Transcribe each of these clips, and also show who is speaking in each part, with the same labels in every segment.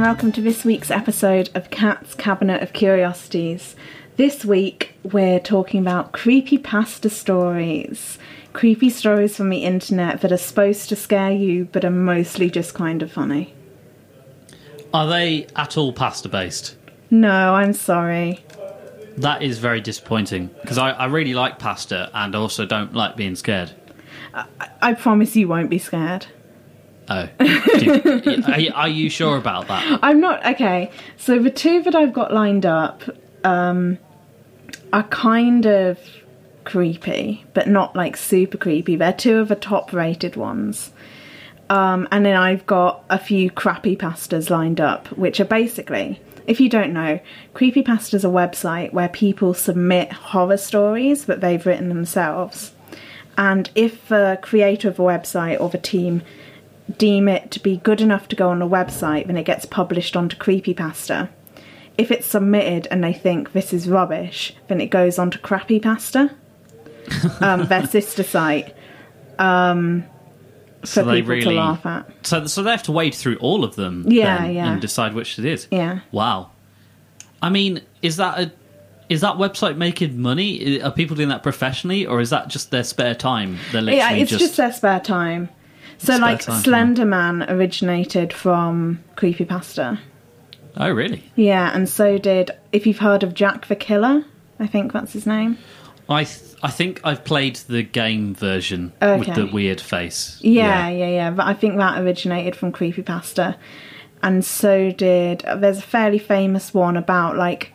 Speaker 1: and welcome to this week's episode of Cat's Cabinet of Curiosities. This week we're talking about creepy pasta stories. Creepy stories from the internet that are supposed to scare you but are mostly just kind of funny.
Speaker 2: Are they at all pasta based?
Speaker 1: No, I'm sorry.
Speaker 2: That is very disappointing because I, I really like pasta and also don't like being scared.
Speaker 1: I promise you won't be scared.
Speaker 2: Oh, are, are you sure about that?
Speaker 1: I'm not okay. So the two that I've got lined up um, are kind of creepy, but not like super creepy. They're two of the top-rated ones. Um, and then I've got a few crappy pastas lined up, which are basically, if you don't know, creepy Creepypasta is a website where people submit horror stories that they've written themselves. And if the creator of a website or the team deem it to be good enough to go on a website, then it gets published onto Creepypasta. If it's submitted and they think this is rubbish, then it goes on to Crappypasta, um, their sister site, um, for
Speaker 2: So they
Speaker 1: people to laugh at.
Speaker 2: So, so they have to wade through all of them,
Speaker 1: Yeah,
Speaker 2: then,
Speaker 1: yeah.
Speaker 2: and decide which it is.
Speaker 1: Yeah.
Speaker 2: Wow. I mean, is that a is that website making money? Are people doing that professionally, or is that just their spare time? They're literally
Speaker 1: Yeah, it's just,
Speaker 2: just,
Speaker 1: their spare time. So,
Speaker 2: Spare
Speaker 1: like,
Speaker 2: time,
Speaker 1: Slender Man originated from Creepypasta.
Speaker 2: oh, really?
Speaker 1: Yeah, and so did, if you've heard of Jack the Killer, I think that's his name.
Speaker 2: I th- I think I've played the game version
Speaker 1: Okay.
Speaker 2: with the weird face.
Speaker 1: Yeah, yeah, yeah. But I think that originated from creepypasta, and so did. There's a fairly famous one about like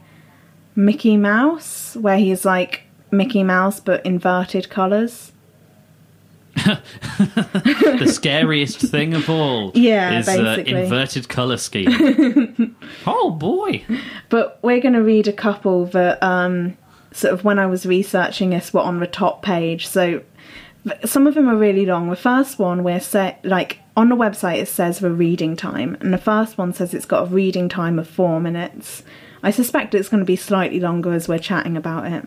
Speaker 1: Mickey Mouse, where he's like Mickey Mouse but inverted colours.
Speaker 2: the scariest thing of all
Speaker 1: Yeah,
Speaker 2: is uh, inverted color scheme. oh boy!
Speaker 1: But we're going to read a couple that, um, sort of, when I was researching this, were on the top page. So some of them are really long. The first one, we're set like on the website, it says the reading time, and the first one says it's got a reading time of four minutes. I suspect it's going to be slightly longer as we're chatting about it.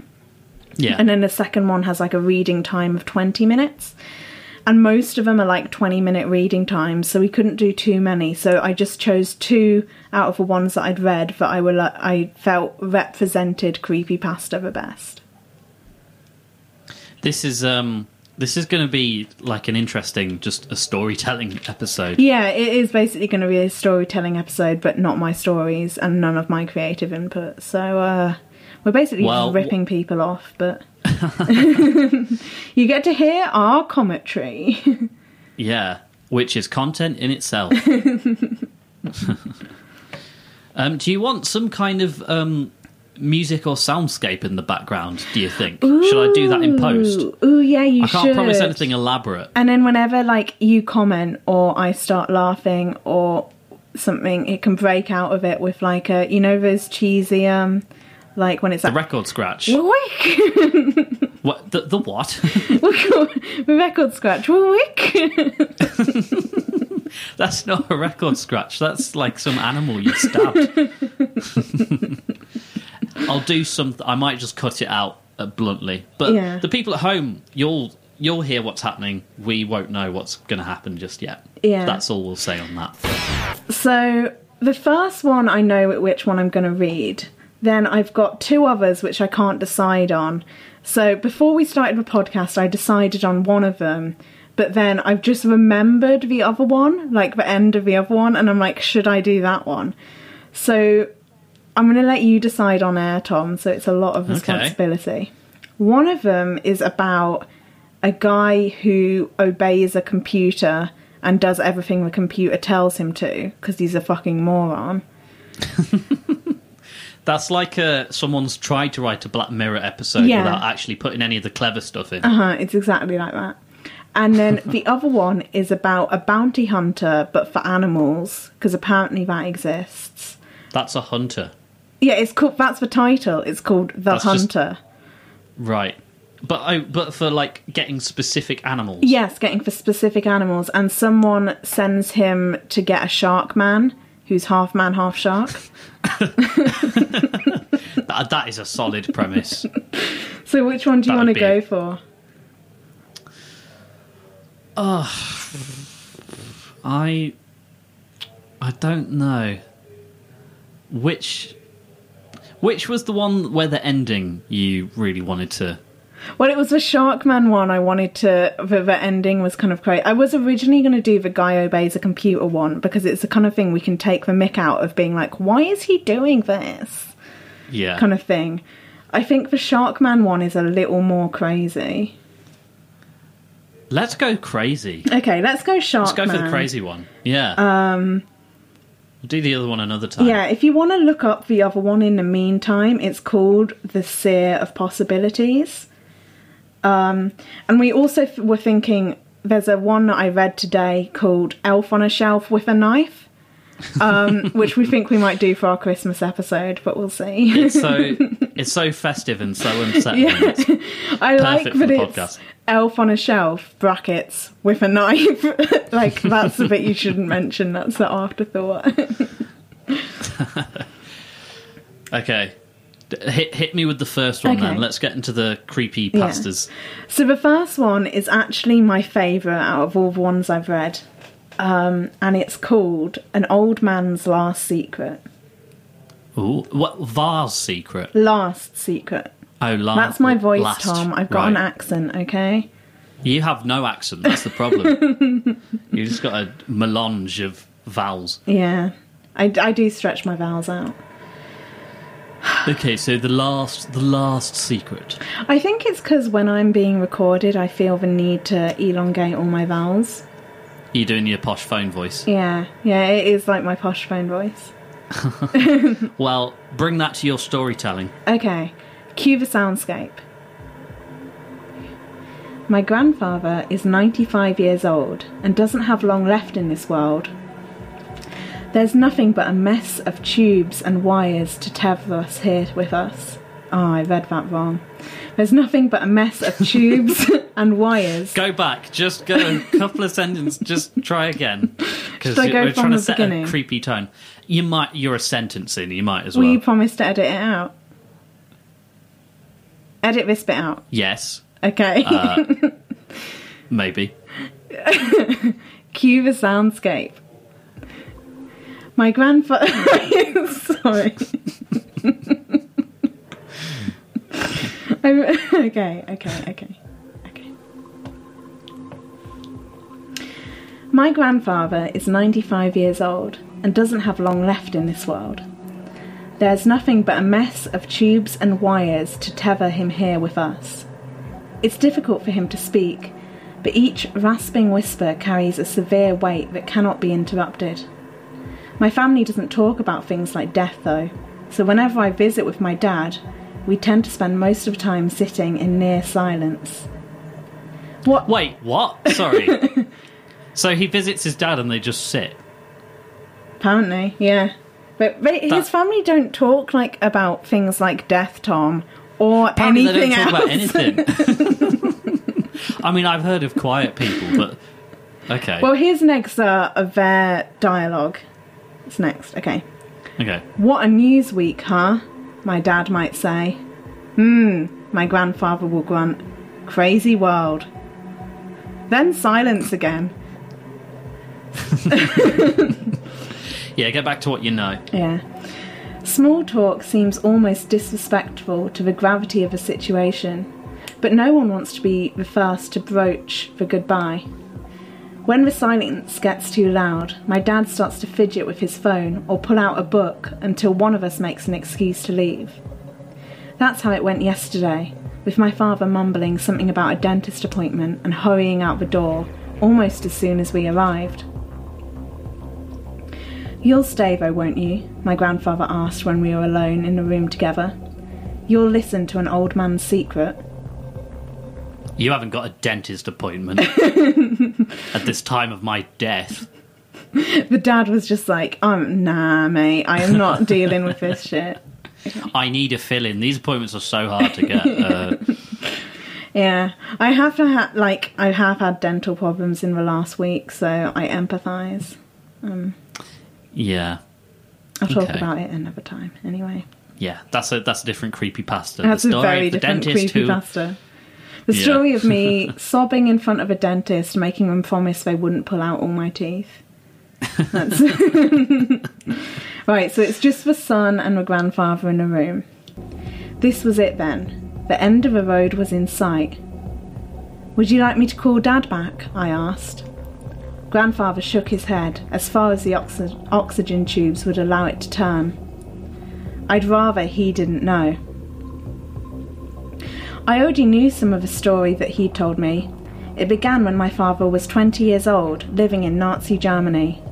Speaker 2: Yeah,
Speaker 1: And then the second one has like a reading time of 20 minutes. And most of them are like 20 minute reading times, so we couldn't do too many. So I just chose two out of the ones that I'd read that I, were, I felt represented Creepypasta the best.
Speaker 2: this is um this is going to be like an interesting, just a storytelling episode.
Speaker 1: Yeah, it is basically going to be a storytelling episode, but not my stories and none of my creative input. So uh, we're basically
Speaker 2: Well,
Speaker 1: just ripping people off, but you get to hear our commentary.
Speaker 2: Yeah, which is content in itself. um, do you want some kind of um, music or soundscape in the background? Do you think? Should I do that in post?
Speaker 1: Ooh, ooh, yeah, you should.
Speaker 2: I can't
Speaker 1: should.
Speaker 2: promise anything elaborate.
Speaker 1: And then whenever like you comment or I start laughing or something, it can break out of it with like a you know those cheesy um like when it's
Speaker 2: The
Speaker 1: like
Speaker 2: record scratch.
Speaker 1: wick
Speaker 2: What? The, the what?
Speaker 1: record scratch wick.
Speaker 2: That's not a record scratch. That's like some animal you stabbed. I'll do some. I might just cut it out uh, bluntly. But
Speaker 1: Yeah.
Speaker 2: the people at home, you'll you'll hear what's happening. We won't know what's going to happen just yet.
Speaker 1: Yeah.
Speaker 2: That's all we'll say on that.
Speaker 1: So the first one I know which one I'm going to read. Then I've got two others which I can't decide on. So before we started the podcast, I decided on one of them, but then I've just remembered the other one, like the end of the other one, and I'm like, should I do that one? So I'm going to let you decide on air, Tom. So it's a lot of
Speaker 2: Okay.
Speaker 1: responsibility. One of them is about a guy who obeys a computer and does everything the computer tells him to because he's a fucking moron.
Speaker 2: That's like uh, someone's tried to write a Black Mirror episode
Speaker 1: Yeah.
Speaker 2: without actually putting any of the clever stuff in.
Speaker 1: Uh huh. It's exactly like that. And then the other one is about a bounty hunter, but for animals, because apparently that exists.
Speaker 2: That's a hunter,
Speaker 1: Yeah, it's called. That's the title. It's called The
Speaker 2: That's just-
Speaker 1: Hunter.
Speaker 2: right? But I, but for like getting specific animals.
Speaker 1: Yes, getting for specific animals, and someone sends him to get a shark man who's half man, half shark.
Speaker 2: That, that is a solid premise.
Speaker 1: So, which one do you want to go for?
Speaker 2: Oh, I I don't know. which which was the one where the ending you really wanted to?
Speaker 1: Well, it was the Sharkman one. I wanted to. The, the ending was kind of crazy. I was originally going to do the guy obeys a computer one because it's the kind of thing we can take the mick out of being like, why is he doing this?
Speaker 2: Yeah.
Speaker 1: Kind of thing. I think the Sharkman one is a little more crazy.
Speaker 2: Let's go crazy.
Speaker 1: Okay, let's go Sharkman.
Speaker 2: Let's go for the crazy one. Yeah. Um. We'll do the other one another time.
Speaker 1: Yeah, if you want to look up the other one in the meantime, it's called The Seer of Possibilities. Um, and we also f- were thinking there's a one that I read today called Elf on a Shelf with a Knife, um, which we think we might do for our Christmas episode, but we'll see.
Speaker 2: It's so it's so festive and so unsettling. It's
Speaker 1: I like that
Speaker 2: the
Speaker 1: it's
Speaker 2: podcast.
Speaker 1: Elf on a Shelf, brackets, with a knife. like, that's the bit you shouldn't mention, that's the afterthought.
Speaker 2: Okay. Hit hit me with the first one
Speaker 1: Okay.
Speaker 2: then. Let's get into the creepy
Speaker 1: Yeah.
Speaker 2: pastas.
Speaker 1: So the first one is actually my favourite out of all the ones I've read. Um, and it's called An Old Man's Last Secret.
Speaker 2: Ooh, what vase secret?
Speaker 1: Last Secret.
Speaker 2: Oh, la-
Speaker 1: That's my voice,
Speaker 2: last.
Speaker 1: Tom. I've got an accent, okay?
Speaker 2: You have no accent. That's the problem. you just got a melange of vowels.
Speaker 1: Yeah. I, I do stretch my vowels out.
Speaker 2: Okay, so the last, the last secret.
Speaker 1: I think it's because when I'm being recorded, I feel the need to elongate all my vowels.
Speaker 2: You doing your posh phone voice?
Speaker 1: Yeah, yeah, it is like my posh phone voice.
Speaker 2: Well, bring that to your storytelling.
Speaker 1: Okay, cue the soundscape. My grandfather is 95 years old and doesn't have long left in this world. There's nothing but a mess of tubes and wires to tether us here with us. Oh, I read that wrong. There's nothing but a mess of tubes and wires.
Speaker 2: Go back. Just go a couple of sentences. Just try again. Because
Speaker 1: Should I go
Speaker 2: we're
Speaker 1: from
Speaker 2: trying to set
Speaker 1: beginning?
Speaker 2: a creepy tone. You might. You're a sentence in. You might as
Speaker 1: Will
Speaker 2: well.
Speaker 1: you promise to edit it out? Edit this bit out.
Speaker 2: yes,
Speaker 1: Okay.
Speaker 2: Uh, maybe.
Speaker 1: Cue the soundscape. My grandfather. Sorry. Okay, okay, okay, okay. My grandfather is 95 years old and doesn't have long left in this world. There's nothing but a mess of tubes and wires to tether him here with us. It's difficult for him to speak, but each rasping whisper carries a severe weight that cannot be interrupted. My family doesn't talk about things like death, though, so whenever I visit with my dad, we tend to spend most of the time sitting in near silence. What?
Speaker 2: Wait, what? Sorry. so he visits his dad and they just sit.
Speaker 1: Apparently, yeah. But they, his family don't talk like about things like death, Tom, or
Speaker 2: Apparently
Speaker 1: anything
Speaker 2: they don't talk
Speaker 1: else.
Speaker 2: about anything. I mean, I've heard of quiet people, but okay,
Speaker 1: Well, here's an excerpt of their dialogue. It's next. Okay.
Speaker 2: okay.
Speaker 1: What a news week, huh? My dad might say. Hmm, my grandfather will grunt. Crazy world. Then silence again.
Speaker 2: Yeah, get back to what you know.
Speaker 1: Yeah. Small talk seems almost disrespectful to the gravity of a situation, but no one wants to be the first to broach the goodbye. When the silence gets too loud, my dad starts to fidget with his phone or pull out a book until one of us makes an excuse to leave. That's how it went yesterday, with my father mumbling something about a dentist appointment and hurrying out the door almost as soon as we arrived. You'll stay though, won't you? My grandfather asked when we were alone in the room together. You'll listen to an old man's secret.
Speaker 2: You haven't got a dentist appointment at this time of my death.
Speaker 1: The dad was just like, um, nah, mate, I am not dealing with this shit.
Speaker 2: I need a fill in. These appointments are so hard to get. Uh,
Speaker 1: Yeah, I have to ha- like, I have had dental problems in the last week, so I empathise.
Speaker 2: yeah,
Speaker 1: I'll talk
Speaker 2: Okay.
Speaker 1: about it another time. Anyway,
Speaker 2: yeah. That's a that's a different creepy pasta.
Speaker 1: that's
Speaker 2: the
Speaker 1: a
Speaker 2: story
Speaker 1: very
Speaker 2: of the
Speaker 1: different
Speaker 2: dentist
Speaker 1: creepy
Speaker 2: who.
Speaker 1: The
Speaker 2: Yeah.
Speaker 1: story of me sobbing in front of a dentist, making them promise they wouldn't pull out all my teeth. That's Right, so it's just the son and the grandfather in a room. This was it then. The end of the road was in sight. Would you like me to call Dad back? I asked. Grandfather shook his head as far as the oxy- oxygen tubes would allow it to turn. I'd rather he didn't know. I already knew some of the story that he'd told me. It began when my father was 20 years old, living in Nazi Germany.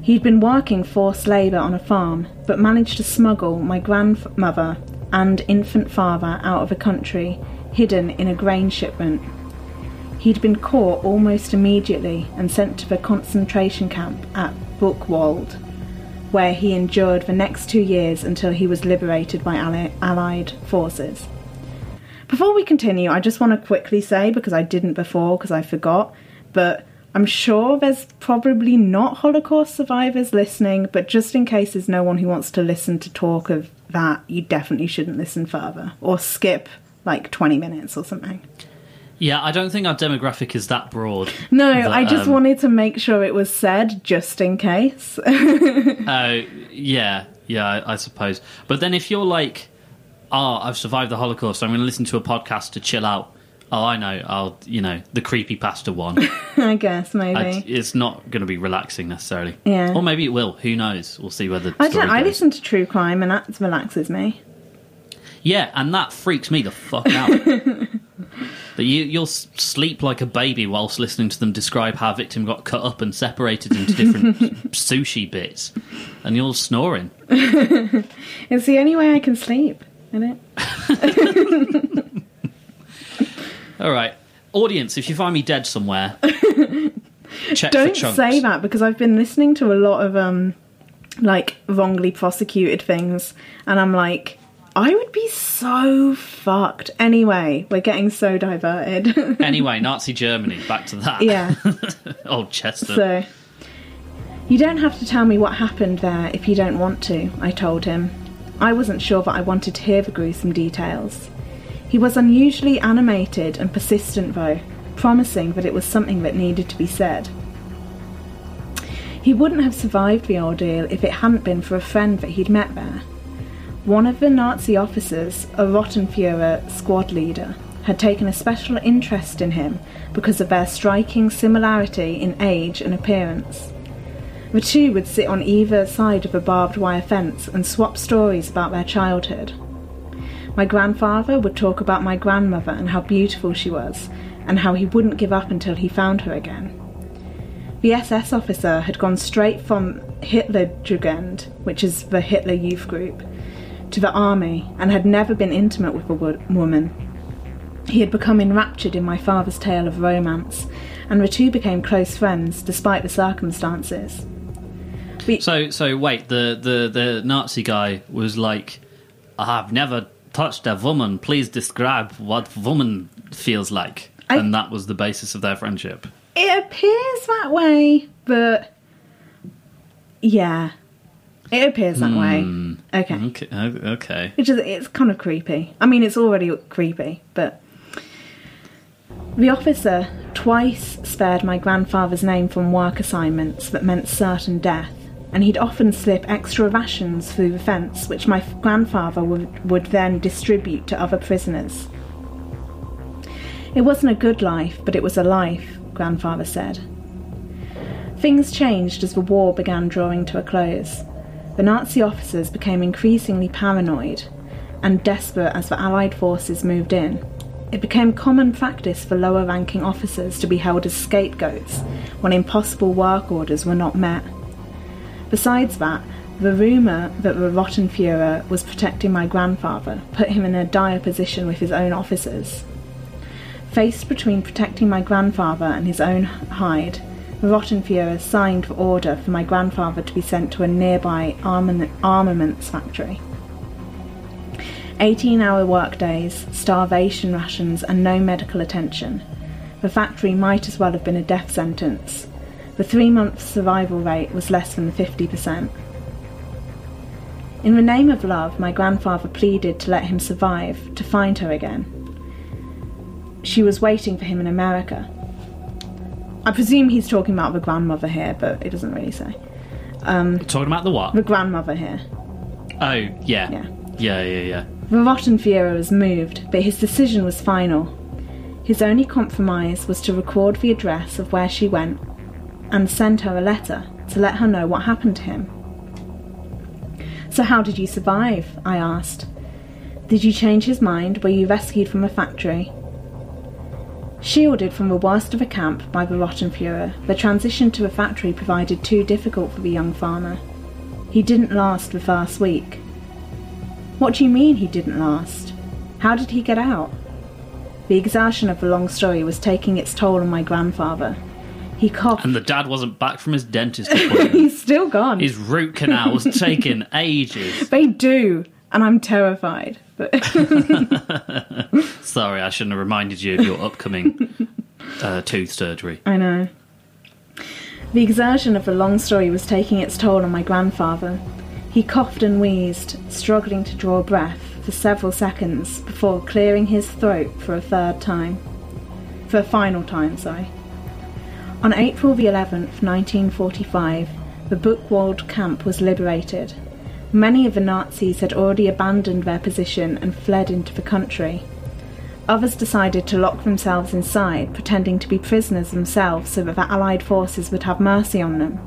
Speaker 1: He'd been working forced labour on a farm, but managed to smuggle my grandmother and infant father out of the country, hidden in a grain shipment. He'd been caught almost immediately and sent to the concentration camp at Buchenwald, where he endured the next two years until he was liberated by Allied forces. Before we continue, I just want to quickly say, because I didn't before, because I forgot, but I'm sure there's probably not Holocaust survivors listening, but just in case there's no one who wants to listen to talk of that, you definitely shouldn't listen further or skip like 20 minutes or something.
Speaker 2: Yeah, I don't think our demographic is that broad.
Speaker 1: No,
Speaker 2: that,
Speaker 1: I just
Speaker 2: um,
Speaker 1: wanted to make sure it was said just in case.
Speaker 2: Oh, yeah, yeah, I, I suppose. But then if you're like, oh, I've survived the Holocaust, so I'm going to listen to a podcast to chill out. Oh, I know. I'll, you know, the creepy pasta one.
Speaker 1: I guess maybe.
Speaker 2: I- it's not going to be relaxing necessarily.
Speaker 1: Yeah.
Speaker 2: Or maybe it will. Who knows? We'll see where the
Speaker 1: I don't. I listen to true crime and that relaxes me.
Speaker 2: Yeah, and that freaks me the fuck out. that you you'll sleep like a baby whilst listening to them describe how a victim got cut up and separated into different sushi bits, and you're snoring.
Speaker 1: It's the only way I can sleep, isn't it?
Speaker 2: All right, audience, if you find me dead somewhere, check
Speaker 1: Don't say that because I've been listening to a lot of um like wrongly prosecuted things and I'm like I would be so fucked. Anyway, we're getting so diverted.
Speaker 2: Anyway, Nazi Germany. Back to that.
Speaker 1: yeah.
Speaker 2: Old Chester.
Speaker 1: So you don't have to tell me what happened there if you don't want to, I told him. I wasn't sure that I wanted to hear the gruesome details. He was unusually animated and persistent, though, promising that it was something that needed to be said. He wouldn't have survived the ordeal if it hadn't been for a friend that he'd met there. One of the Nazi officers, a Rottenführer squad leader, had taken a special interest in him because of their striking similarity in age and appearance. The two would sit on either side of a barbed wire fence and swap stories about their childhood. My grandfather would talk about my grandmother and how beautiful she was, and how he wouldn't give up until he found her again. The SS officer had gone straight from Hitlerjugend, which is the Hitler Youth Group, to the army and had never been intimate with a wo- woman. He had become enraptured in my father's tale of romance, and the two became close friends despite the circumstances.
Speaker 2: So, so wait, the, the, the Nazi guy was like, I've never touched a woman. Please describe what woman feels like.
Speaker 1: I-
Speaker 2: and that was the basis of their friendship.
Speaker 1: It appears that way, but yeah, it appears that way. Hmm.
Speaker 2: Okay, Okay. Okay.
Speaker 1: which is it's kind of creepy. I mean, it's already creepy, but the officer twice spared my grandfather's name from work assignments that meant certain death, and he'd often slip extra rations through the fence, which my grandfather would, would then distribute to other prisoners. It wasn't a good life, but it was a life, grandfather said. Things changed as the war began drawing to a close. The Nazi officers became increasingly paranoid and desperate as the Allied forces moved in. It became common practice for lower ranking officers to be held as scapegoats when impossible work orders were not met. Besides that, the rumour that the Rottenführer was protecting my grandfather put him in a dire position with his own officers. Faced between protecting my grandfather and his own hide, the Rottenführer signed the order for my grandfather to be sent to a nearby armaments factory. 18 hour workdays, starvation rations, and no medical attention. The factory might as well have been a death sentence. The three month survival rate was less than 50%. In the name of love, my grandfather pleaded to let him survive, to find her again. She was waiting for him in America. I presume he's talking about the grandmother here, but it doesn't really say.
Speaker 2: Um, talking about the what?
Speaker 1: the grandmother here.
Speaker 2: Oh, yeah.
Speaker 1: Yeah.
Speaker 2: Yeah, yeah, yeah.
Speaker 1: Rottenführer was moved, but his decision was final. His only compromise was to record the address of where she went and send her a letter to let her know what happened to him. So, how did you survive? I asked. Did you change his mind? Were you rescued from a factory? Shielded from the worst of a camp by the Rottenführer, the transition to a factory provided too difficult for the young farmer. He didn't last the first week. What do you mean he didn't last? How did he get out? The exertion of the long story was taking its toll on my grandfather. He coughed.
Speaker 2: And the dad wasn't back from his dentist appointment.
Speaker 1: He's still gone.
Speaker 2: his root canal was taking ages.
Speaker 1: They do, and I'm terrified. But
Speaker 2: Sorry, I shouldn't have reminded you of your upcoming uh, tooth surgery.
Speaker 1: I know. The exertion of the long story was taking its toll on my grandfather. He coughed and wheezed, struggling to draw breath for several seconds before clearing his throat for a third time. For a final time, sorry. On April the 11th, 1945, the Buchwald camp was liberated. Many of the Nazis had already abandoned their position and fled into the country. Others decided to lock themselves inside, pretending to be prisoners themselves so that the Allied forces would have mercy on them.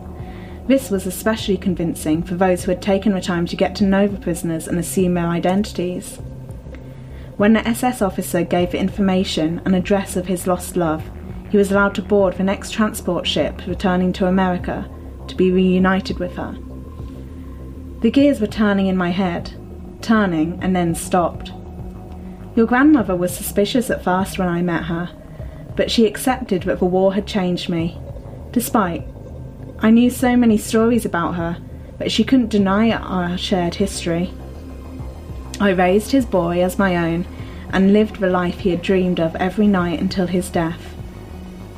Speaker 1: This was especially convincing for those who had taken the time to get to know the prisoners and assume their identities. When the SS officer gave the information and address of his lost love, he was allowed to board the next transport ship returning to America to be reunited with her. The gears were turning in my head, turning and then stopped. Your grandmother was suspicious at first when I met her, but she accepted that the war had changed me. Despite, I knew so many stories about her, but she couldn't deny our shared history. I raised his boy as my own and lived the life he had dreamed of every night until his death.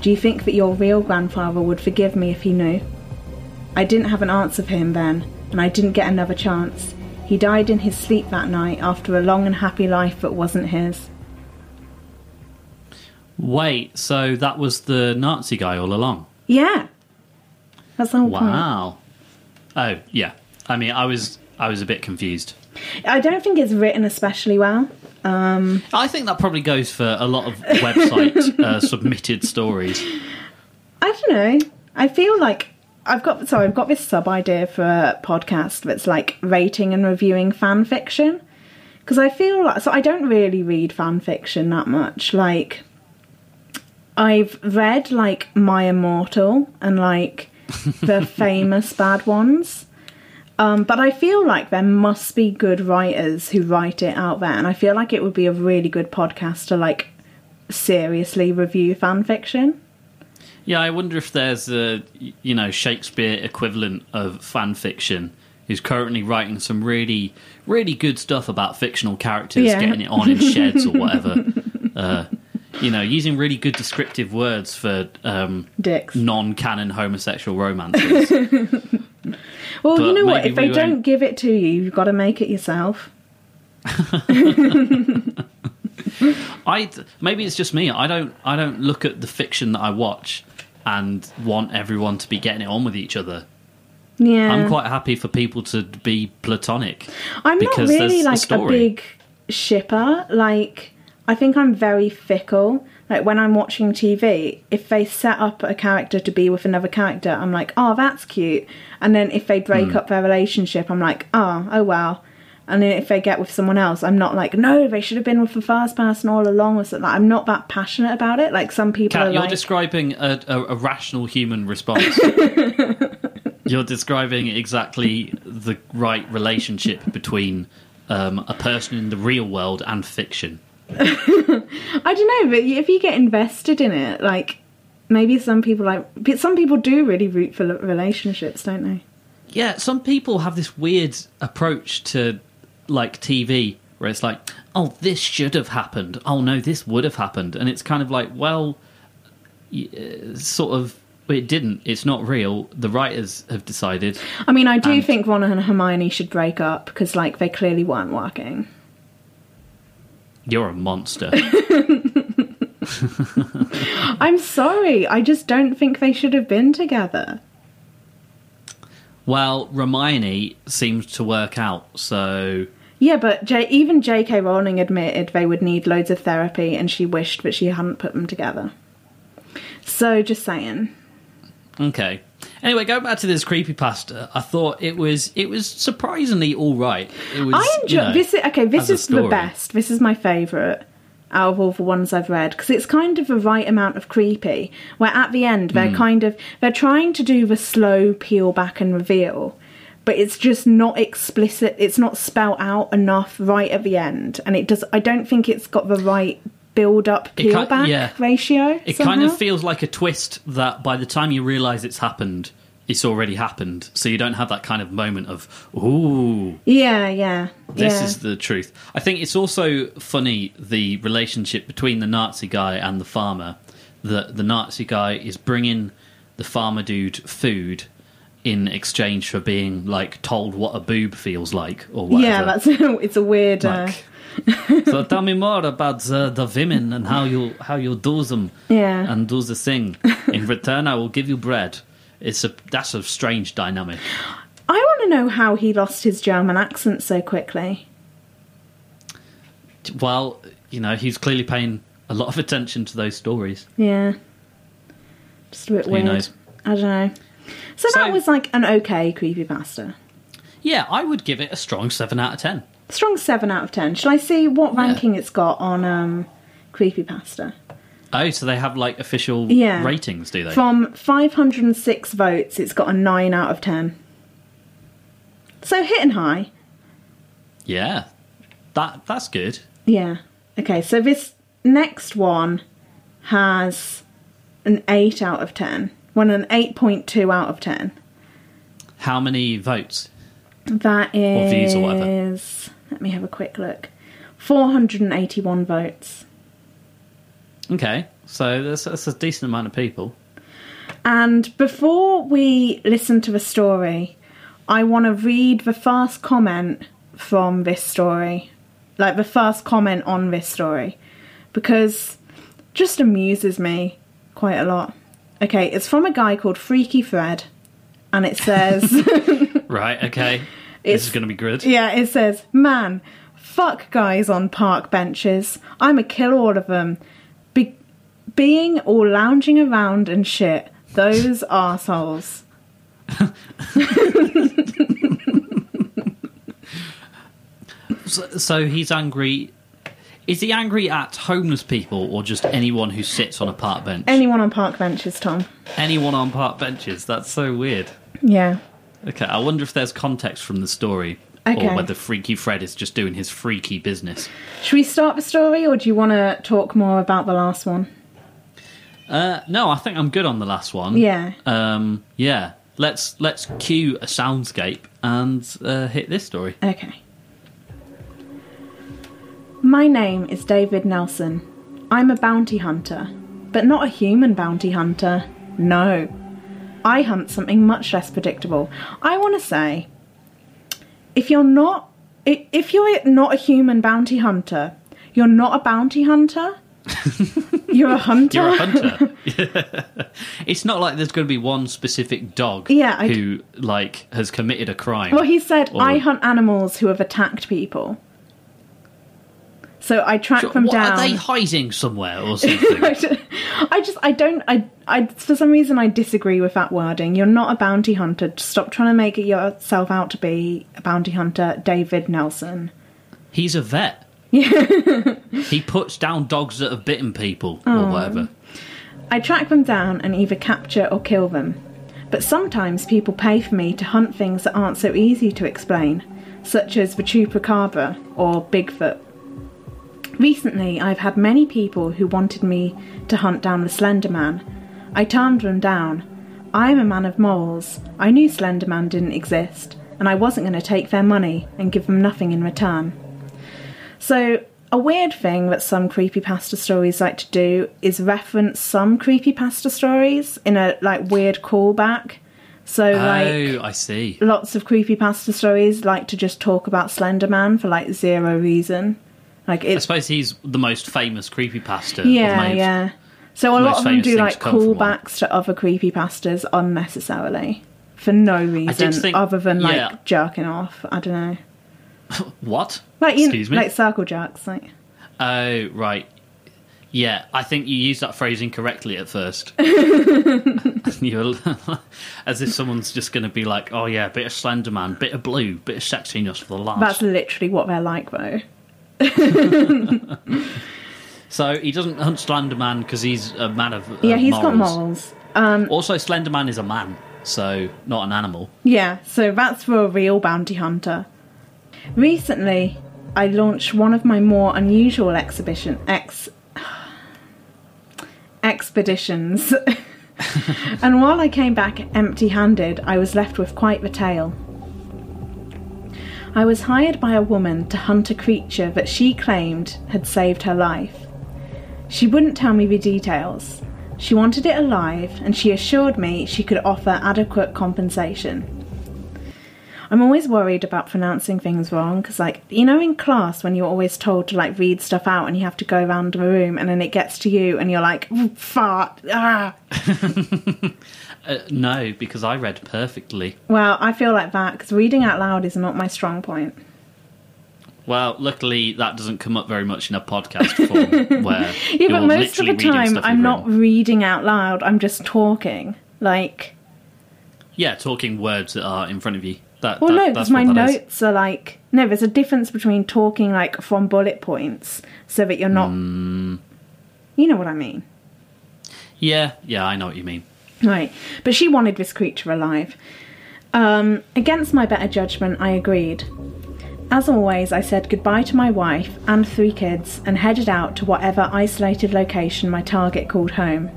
Speaker 1: Do you think that your real grandfather would forgive me if he knew? I didn't have an answer for him then, and I didn't get another chance. He died in his sleep that night after a long and happy life that wasn't his.
Speaker 2: Wait, so that was the Nazi guy all along?
Speaker 1: Yeah. That's the whole point.
Speaker 2: Wow. Oh, yeah. I mean, I was I was a bit confused.
Speaker 1: I don't think it's written especially well. Um,
Speaker 2: I think that probably goes for a lot of website uh, submitted stories.
Speaker 1: I don't know. I feel like I've got sorry, I've got this sub idea for a podcast that's like rating and reviewing fan fiction. Because I feel like so I don't really read fan fiction that much. Like I've read like My Immortal and like the famous bad ones. Um, but I feel like there must be good writers who write it out there, and I feel like it would be a really good podcast to like seriously review fan fiction.
Speaker 2: Yeah, I wonder if there's a you know Shakespeare equivalent of fan fiction who's currently writing some really really good stuff about fictional characters,
Speaker 1: Yeah.
Speaker 2: getting it on in sheds or whatever. uh, you know, using really good descriptive words for um,
Speaker 1: Dicks.
Speaker 2: non-canon homosexual romances.
Speaker 1: Well,
Speaker 2: But
Speaker 1: you know what? If they
Speaker 2: we
Speaker 1: don't
Speaker 2: won't-
Speaker 1: give it to you, you've got to make it yourself.
Speaker 2: I maybe it's just me. I don't I don't look at the fiction that I watch and want everyone to be getting it on with each other.
Speaker 1: Yeah,
Speaker 2: I'm quite happy for people to be platonic.
Speaker 1: I'm not really
Speaker 2: there's a
Speaker 1: like a, big shipper. Like, I think I'm very fickle. Like when I'm watching TV, if they set up a character to be with another character, I'm like, oh, that's cute. And then if they break hmm. up their relationship, I'm like, oh, oh well. And then if they get with someone else, I'm not like, no, they should have been with the first person all along or something. Like, I'm not that passionate about it. Like some people
Speaker 2: Kat,
Speaker 1: are
Speaker 2: you're
Speaker 1: like,
Speaker 2: describing a, a, a rational human response. you're describing exactly the right relationship between um, a person in the real world and fiction.
Speaker 1: I don't know, but if you get invested in it, like maybe some people like but some people do really root for relationships, don't they?
Speaker 2: Yeah, some people have this weird approach to like TV where it's like, oh, this should have happened. Oh no, this would have happened, and it's kind of like, well, uh, sort of. It didn't. It's not real. The writers have decided.
Speaker 1: I mean, I do
Speaker 2: And-
Speaker 1: think Ron and Hermione should break up because like they clearly weren't working.
Speaker 2: You're a monster.
Speaker 1: I'm sorry, I just don't think they should have been together.
Speaker 2: Well, Hermione seems to work out, so
Speaker 1: Yeah, but J- even J.K. Rowling admitted they would need loads of therapy, and she wished, but she hadn't put them together. So, just saying.
Speaker 2: okay. Anyway, going back to this creepy pasta, I thought it was it was surprisingly all right. It was.
Speaker 1: I enjoy
Speaker 2: you know,
Speaker 1: this. Is, okay, this is the best. This is my favourite out of all the ones I've read because it's kind of the right amount of creepy. Where at the end they're hmm. kind of they're trying to do the slow peel back and reveal, but it's just not explicit. It's not spelled out enough right at the end, and it does. I don't think it's got the right build up peel
Speaker 2: ki-
Speaker 1: back
Speaker 2: yeah.
Speaker 1: ratio.
Speaker 2: It kind of feels like a twist that by the time you realise it's happened, it's already happened. So you don't have that kind of moment of ooh.
Speaker 1: Yeah, yeah.
Speaker 2: This
Speaker 1: yeah.
Speaker 2: is the truth. I think it's also funny the relationship between the Nazi guy and the farmer. That the Nazi guy is bringing the farmer dude food in exchange for being like told what a boob feels like or whatever.
Speaker 1: Yeah, that's it's a weird. Uh,
Speaker 2: Like, so tell me more about uh, the women and how you how you do them
Speaker 1: Yeah.
Speaker 2: and do the thing. In return, I will give you bread. It's a that's a strange dynamic.
Speaker 1: I want to know how he lost his German accent so quickly.
Speaker 2: Well, you know, he's clearly paying a lot of attention to those stories.
Speaker 1: Yeah. Just a bit
Speaker 2: Who
Speaker 1: weird.
Speaker 2: knows?
Speaker 1: I don't know. So,
Speaker 2: So-
Speaker 1: that was like an okay creepypasta.
Speaker 2: Yeah, I would give it a strong seven out of ten.
Speaker 1: Strong 7 out of 10. Shall I see what ranking it's got on um, creepypasta?
Speaker 2: Oh, so they have like official
Speaker 1: Yeah.
Speaker 2: ratings, do they?
Speaker 1: From 506 votes, it's got a 9 out of 10. So hitting high.
Speaker 2: yeah, that that's good.
Speaker 1: Yeah. Okay, so this next one has an 8 out of 10. One an 8.2 out of 10.
Speaker 2: How many votes?
Speaker 1: That is.
Speaker 2: Or views or whatever.
Speaker 1: Let me have a quick look. 481 votes.
Speaker 2: Okay, so that's, that's a decent amount of people.
Speaker 1: And before we listen to the story, I want to read the first comment from this story. Like the first comment on this story. Because just amuses me quite a lot. Okay, it's from a guy called Freaky Fred. And it says.
Speaker 2: Right. Okay.
Speaker 1: It's-
Speaker 2: this is going to be good.
Speaker 1: Yeah, it says, man, fuck guys on park benches. I'ma kill all of them. Be- being all lounging around and shit. Those arseholes.
Speaker 2: So, so he's angry. Is he angry at homeless people or just anyone who sits on a park bench?
Speaker 1: Anyone on park benches, Tom?
Speaker 2: anyone on park benches. That's so weird.
Speaker 1: Yeah.
Speaker 2: Okay, I wonder if there's context from the story.
Speaker 1: Okay.
Speaker 2: Or whether Freaky Fred is just doing his freaky business.
Speaker 1: Should we start the story or do you want to talk more about the last one?
Speaker 2: Uh, no, I think I'm good on the last one.
Speaker 1: Yeah.
Speaker 2: Um, yeah. Let's let's cue a soundscape and uh, hit this story.
Speaker 1: Okay. My name is David Nelson. I'm a bounty hunter, but not a human bounty hunter. No. I hunt something much less predictable. I want to say if you're not if you're not a human bounty hunter, you're not a bounty hunter. you're a hunter.
Speaker 2: You're a hunter. it's not like there's going to be one specific dog
Speaker 1: Yeah, I d-
Speaker 2: who like has committed a crime.
Speaker 1: Well, he said,
Speaker 2: Or-
Speaker 1: I hunt animals who have attacked people. So I track
Speaker 2: Sure,
Speaker 1: them
Speaker 2: what,
Speaker 1: down.
Speaker 2: Are they hiding somewhere or something?
Speaker 1: I just, I just, I don't, I, I, for some reason, I disagree with that wording. You're not a bounty hunter. Just Stop trying to make it yourself out to be a bounty hunter, David Nelson.
Speaker 2: He's a vet. Yeah. he puts down dogs that have bitten people
Speaker 1: Oh.
Speaker 2: or whatever.
Speaker 1: I track them down and either capture or kill them. But sometimes people pay for me to hunt things that aren't so easy to explain, such as the chupacabra or Bigfoot. Recently, I've had many people who wanted me to hunt down the Slender Man. I turned them down. I am a man of morals. I knew Slender Man didn't exist, and I wasn't going to take their money and give them nothing in return. So, a weird thing that some creepypasta stories like to do is reference some creepypasta stories in a like weird callback. So, oh, like
Speaker 2: oh, I see.
Speaker 1: lots of creepypasta stories like to just talk about Slender Man for like zero reason. Like
Speaker 2: I suppose he's the most famous creepypasta.
Speaker 1: yeah,
Speaker 2: made-
Speaker 1: yeah. So a lot of them do like
Speaker 2: to come from one.
Speaker 1: callbacks to other creepy creepypastas unnecessarily for no reason other than like
Speaker 2: yeah.
Speaker 1: jerking off. I don't know.
Speaker 2: What?
Speaker 1: Like you
Speaker 2: Excuse me.
Speaker 1: like circle jerks, like
Speaker 2: Oh, right. Yeah, I think you used that phrase incorrectly at first. you were, as if someone's just going to be like, "Oh yeah, bit of Slender Man, bit of blue, bit of sexiness for the lads."
Speaker 1: that's literally what they're like though.
Speaker 2: So he doesn't hunt Slender Man because he's a man of uh,
Speaker 1: Yeah, he's got
Speaker 2: morals.
Speaker 1: morals. Um
Speaker 2: Also, Slender Man is a man, so not an animal.
Speaker 1: Yeah, so that's for a real bounty hunter. Recently, I launched one of my more unusual exhibition ex expeditions. and while I came back empty-handed, I was left with quite the tale. I was hired by a woman to hunt a creature that she claimed had saved her life. She wouldn't tell me the details. She wanted it alive, and she assured me she could offer adequate compensation. I'm always worried about pronouncing things wrong because, like, you know, in class when you're always told to like read stuff out and you have to go around the room and then it gets to you and you're like, "Oh, fart, ah.
Speaker 2: Uh, no, because I read perfectly.
Speaker 1: Well, I feel like that because reading out loud is not my strong point.
Speaker 2: Well, luckily that doesn't come up very much in a podcast form where
Speaker 1: Yeah, but most of the time I'm not
Speaker 2: written.
Speaker 1: reading out loud, I'm just talking. Like,
Speaker 2: Yeah, talking words that are in front of you. That,
Speaker 1: well,
Speaker 2: that-
Speaker 1: no, because my
Speaker 2: that is.
Speaker 1: notes are like, no, there's a difference between talking like from bullet points so that you're not.
Speaker 2: Mm.
Speaker 1: You know what I mean.
Speaker 2: Yeah, yeah, I know what you mean.
Speaker 1: Right, but she wanted this creature alive. Um, against my better judgment, I agreed. As always, I said goodbye to my wife and three kids and headed out to whatever isolated location my target called home.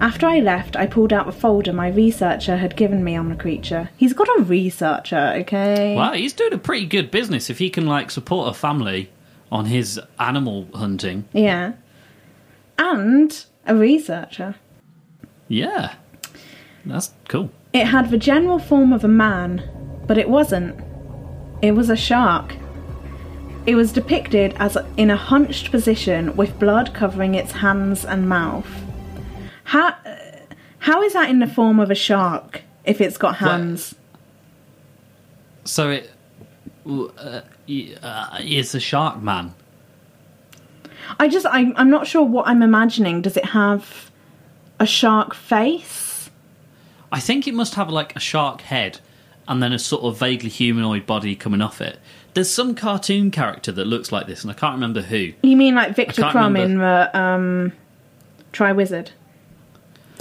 Speaker 1: After I left, I pulled out the folder my researcher had given me on the creature. He's got a researcher, okay?
Speaker 2: Well, he's doing a pretty good business if he can like support a family on his animal hunting.
Speaker 1: Yeah. And a researcher.
Speaker 2: Yeah, that's cool.
Speaker 1: It had the general form of a man, but it wasn't. It was a shark. It was depicted as in a hunched position with blood covering its hands and mouth. How, how is that in the form of a shark if it's got hands?
Speaker 2: So it uh, uh, is a shark man.
Speaker 1: I just, I, I'm not sure what I'm imagining. Does it have a shark face?
Speaker 2: I think it must have like a shark head and then a sort of vaguely humanoid body coming off it. There's some cartoon character that looks like this, and I can't remember who.
Speaker 1: You mean like
Speaker 2: Viktor
Speaker 1: Krum
Speaker 2: remember.
Speaker 1: in the um, Triwizard?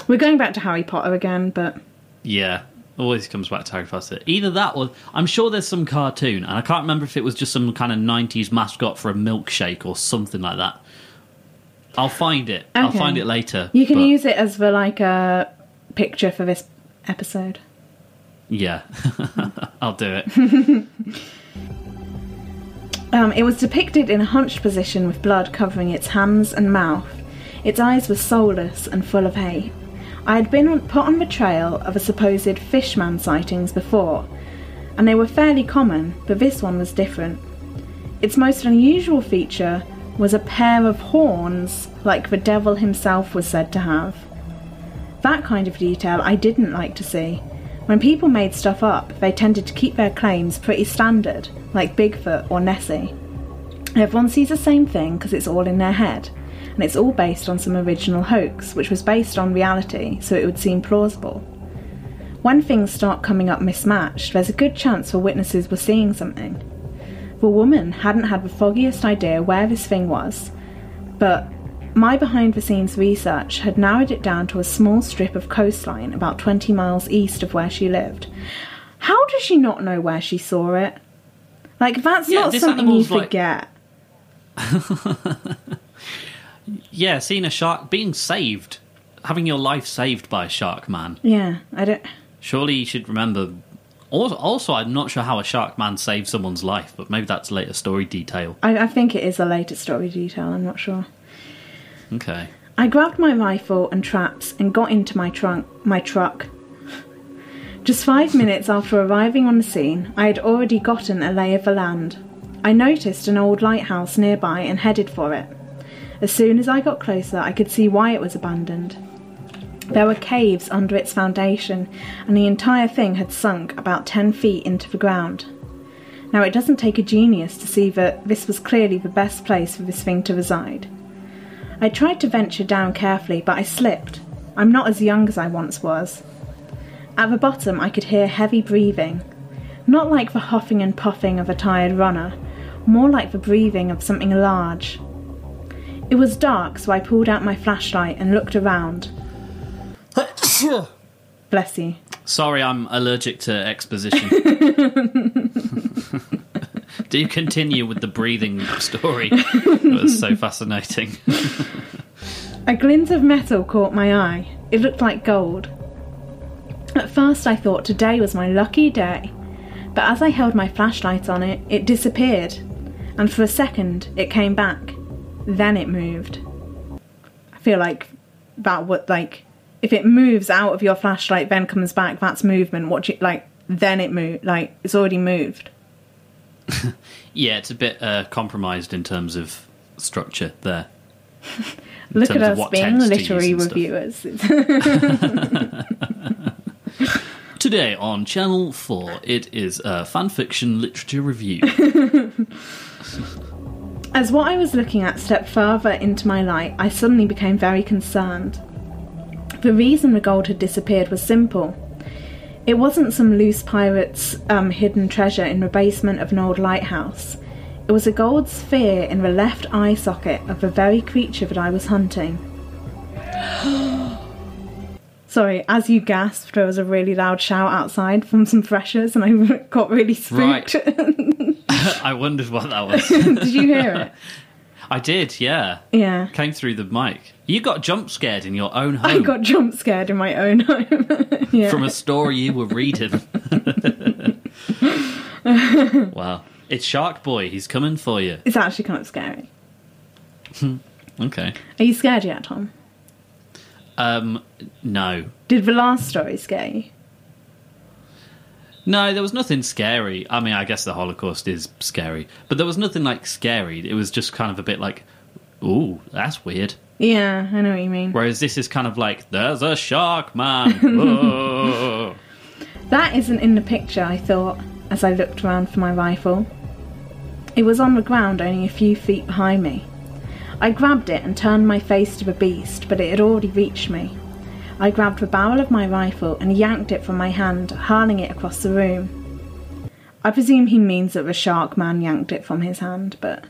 Speaker 1: We're going back to Harry Potter again, but
Speaker 2: Yeah, always comes back to Harry Potter. Either that or I'm sure there's some cartoon, and I can't remember if it was just some kind of 90s mascot for a milkshake or something like that. I'll find it. I'll find it later.
Speaker 1: You can
Speaker 2: but-
Speaker 1: use it as the like a picture for this episode.
Speaker 2: Yeah, I'll do it.
Speaker 1: Um, it was depicted in a hunched position with blood covering its hands and mouth. Its eyes were soulless and full of hate. I had been put on the trail of a supposed fishman sightings before, and they were fairly common, but this one was different. Its most unusual feature was a pair of horns, like the devil himself was said to have. That kind of detail I didn't like to see. When people made stuff up, they tended to keep their claims pretty standard, like Bigfoot or Nessie. Everyone sees the same thing because it's all in their head, and it's all based on some original hoax, which was based on reality, so it would seem plausible. When things start coming up mismatched, there's a good chance the witnesses were seeing something. The woman hadn't had the foggiest idea where this thing was, but my behind the scenes research had narrowed it down to a small strip of coastline about 20 miles east of where she lived. How does she not know where she saw it? Like, that's
Speaker 2: Yeah,
Speaker 1: not something you
Speaker 2: animal's like-
Speaker 1: forget.
Speaker 2: Yeah, seeing a shark being saved, having your life saved by a shark man.
Speaker 1: Yeah, I don't.
Speaker 2: Surely you should remember. Also, also, I'm not sure how a shark man saved someone's life, but maybe that's later story detail.
Speaker 1: I, I think it is a later story detail, I'm not sure.
Speaker 2: Okay.
Speaker 1: I grabbed my rifle and traps and got into my trunk, my truck. Just five minutes after arriving on the scene, I had already gotten a lay of the land. I noticed an old lighthouse nearby and headed for it. As soon as I got closer, I could see why it was abandoned. There were caves under its foundation, and the entire thing had sunk about 10 feet into the ground. Now, it doesn't take a genius to see that this was clearly the best place for this thing to reside. I tried to venture down carefully, but I slipped. I'm not as young as I once was. At the bottom, I could hear heavy breathing. Not like the huffing and puffing of a tired runner, more like the breathing of something large. It was dark, so I pulled out my flashlight and looked around. Bless you.
Speaker 2: Sorry, I'm allergic to exposition. Do you continue with the breathing story? It was so fascinating.
Speaker 1: A glint of metal caught my eye. It looked like gold. At first, I thought today was my lucky day, but as I held my flashlight on it, it disappeared, and for a second, it came back. Then it moved. I feel like that would like if it moves out of your flashlight, then comes back. That's movement. watch it like? Then it moved. Like it's already moved.
Speaker 2: yeah, it's a bit uh, compromised in terms of structure there.
Speaker 1: Look at us being literary
Speaker 2: use and stuff.
Speaker 1: reviewers.
Speaker 2: Today on Channel 4, it is a fan fiction literature review.
Speaker 1: As what I was looking at stepped further into my light, I suddenly became very concerned. The reason the gold had disappeared was simple. It wasn't some loose pirate's um, hidden treasure in the basement of an old lighthouse. It was a gold sphere in the left eye socket of the very creature that I was hunting. Sorry, as you gasped, there was a really loud shout outside from some freshers, and I got really spooked. Right.
Speaker 2: I wondered what that was.
Speaker 1: Did you hear it?
Speaker 2: I did, yeah.
Speaker 1: Yeah.
Speaker 2: Came through the mic. You got jump scared in your own home
Speaker 1: I got jump scared in my own home. yeah.
Speaker 2: from a story you were reading. wow. It's Shark Boy. He's coming for you.
Speaker 1: It's actually kind of scary.
Speaker 2: Okay.
Speaker 1: Are you scared yet, Tom?
Speaker 2: Um, no.
Speaker 1: Did the last story scare you?
Speaker 2: No, there was nothing scary. I mean, I guess the Holocaust is scary, but there was nothing like scary. It was just kind of a bit like, ooh, that's weird.
Speaker 1: Yeah, I know what you mean.
Speaker 2: Whereas this is kind of like, there's a shark, man.
Speaker 1: That isn't in the picture, I thought, as I looked around for my rifle. It was on the ground only a few feet behind me. I grabbed it and turned my face to the beast, but it had already reached me. I grabbed the barrel of my rifle and yanked it from my hand, hurling it across the room. I presume he means that the shark man yanked it from his hand, but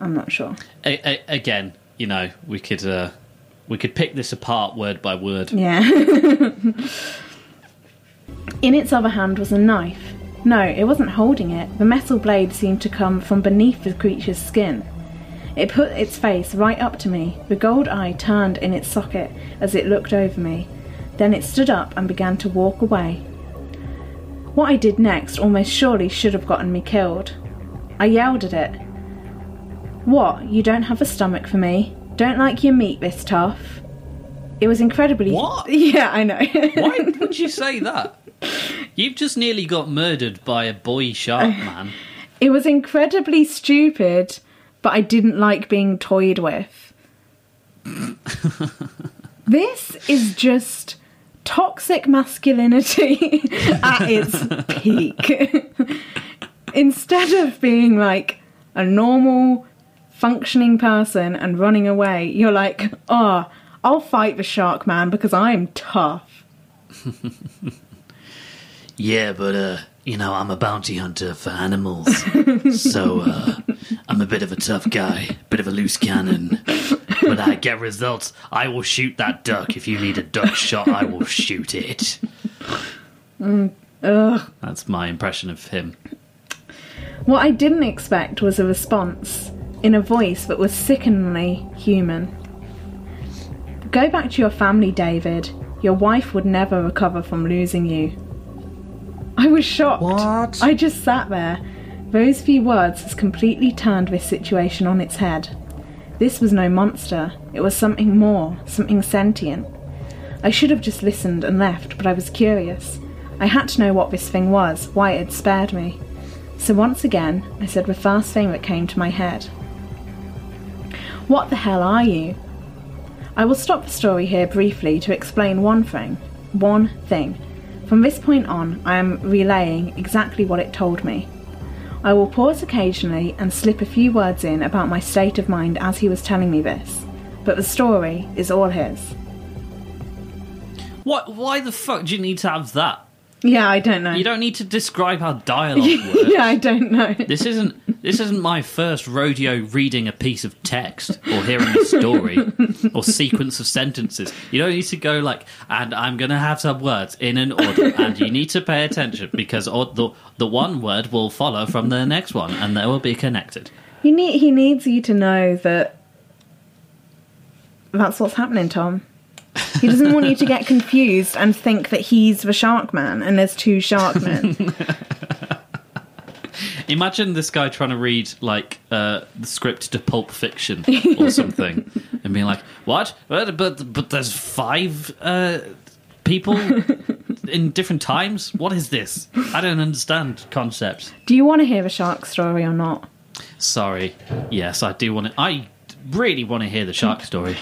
Speaker 1: I'm not sure.
Speaker 2: again, you know, we could uh, we could pick this apart word by word.
Speaker 1: Yeah. In its other hand was a knife. No, it wasn't holding it. The metal blade seemed to come from beneath the creature's skin. It put its face right up to me. The gold eye turned in its socket as it looked over me. Then it stood up and began to walk away. What I did next almost surely should have gotten me killed. I yelled at it. What? You don't have a stomach for me? Don't like your meat this tough? It was incredibly.
Speaker 2: What?
Speaker 1: Yeah, I know.
Speaker 2: Why would you say that? You've just nearly got murdered by a boy shark man.
Speaker 1: It was incredibly stupid, but I didn't like being toyed with. this is just toxic masculinity at its peak. Instead of being like a normal, functioning person and running away, you're like, oh, I'll fight the shark man because I'm tough.
Speaker 2: Yeah, but uh, you know, I'm a bounty hunter for animals, so uh, I'm a bit of a tough guy, bit of a loose cannon. but I get results, I will shoot that duck. If you need a duck shot, I will shoot it.
Speaker 1: Ugh.
Speaker 2: That's my impression of him.
Speaker 1: What I didn't expect was a response in a voice that was sickeningly human. Go back to your family, David. Your wife would never recover from losing you. I was shocked.
Speaker 2: What?
Speaker 1: I just sat there. Those few words has completely turned this situation on its head. This was no monster. It was something more, something sentient. I should have just listened and left, but I was curious. I had to know what this thing was, why it had spared me. So once again, I said the first thing that came to my head. What the hell are you? I will stop the story here briefly to explain one thing. One thing. From this point on, I am relaying exactly what it told me. I will pause occasionally and slip a few words in about my state of mind as he was telling me this, but the story is all his.
Speaker 2: What? Why the fuck do you need to have that?
Speaker 1: Yeah, I don't know.
Speaker 2: You don't need to describe how dialogue works.
Speaker 1: yeah, I don't know.
Speaker 2: This isn't this isn't my first rodeo reading a piece of text or hearing a story or sequence of sentences. You don't need to go like, and I'm going to have some words in an order, and you need to pay attention because or the the one word will follow from the next one, and they will be connected.
Speaker 1: You need, he needs you to know that that's what's happening, Tom. He doesn't want you to get confused and think that he's the shark man and there's two shark men.
Speaker 2: Imagine this guy trying to read like uh, the script to Pulp Fiction or something, and being like, "What? But but, but there's five uh, people in different times. What is this? I don't understand concepts."
Speaker 1: Do you want to hear a shark story or not?
Speaker 2: Sorry. Yes, I do want to. I really want to hear the shark story.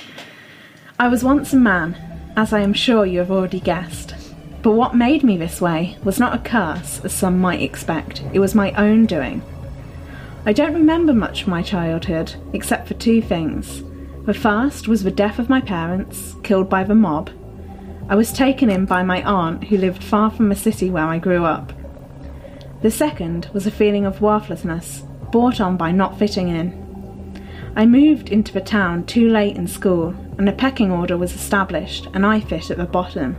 Speaker 1: I was once a man, as I am sure you have already guessed. But what made me this way was not a curse, as some might expect, it was my own doing. I don't remember much of my childhood, except for two things. The first was the death of my parents, killed by the mob. I was taken in by my aunt, who lived far from the city where I grew up. The second was a feeling of worthlessness, brought on by not fitting in. I moved into the town too late in school, and a pecking order was established, and I fit at the bottom.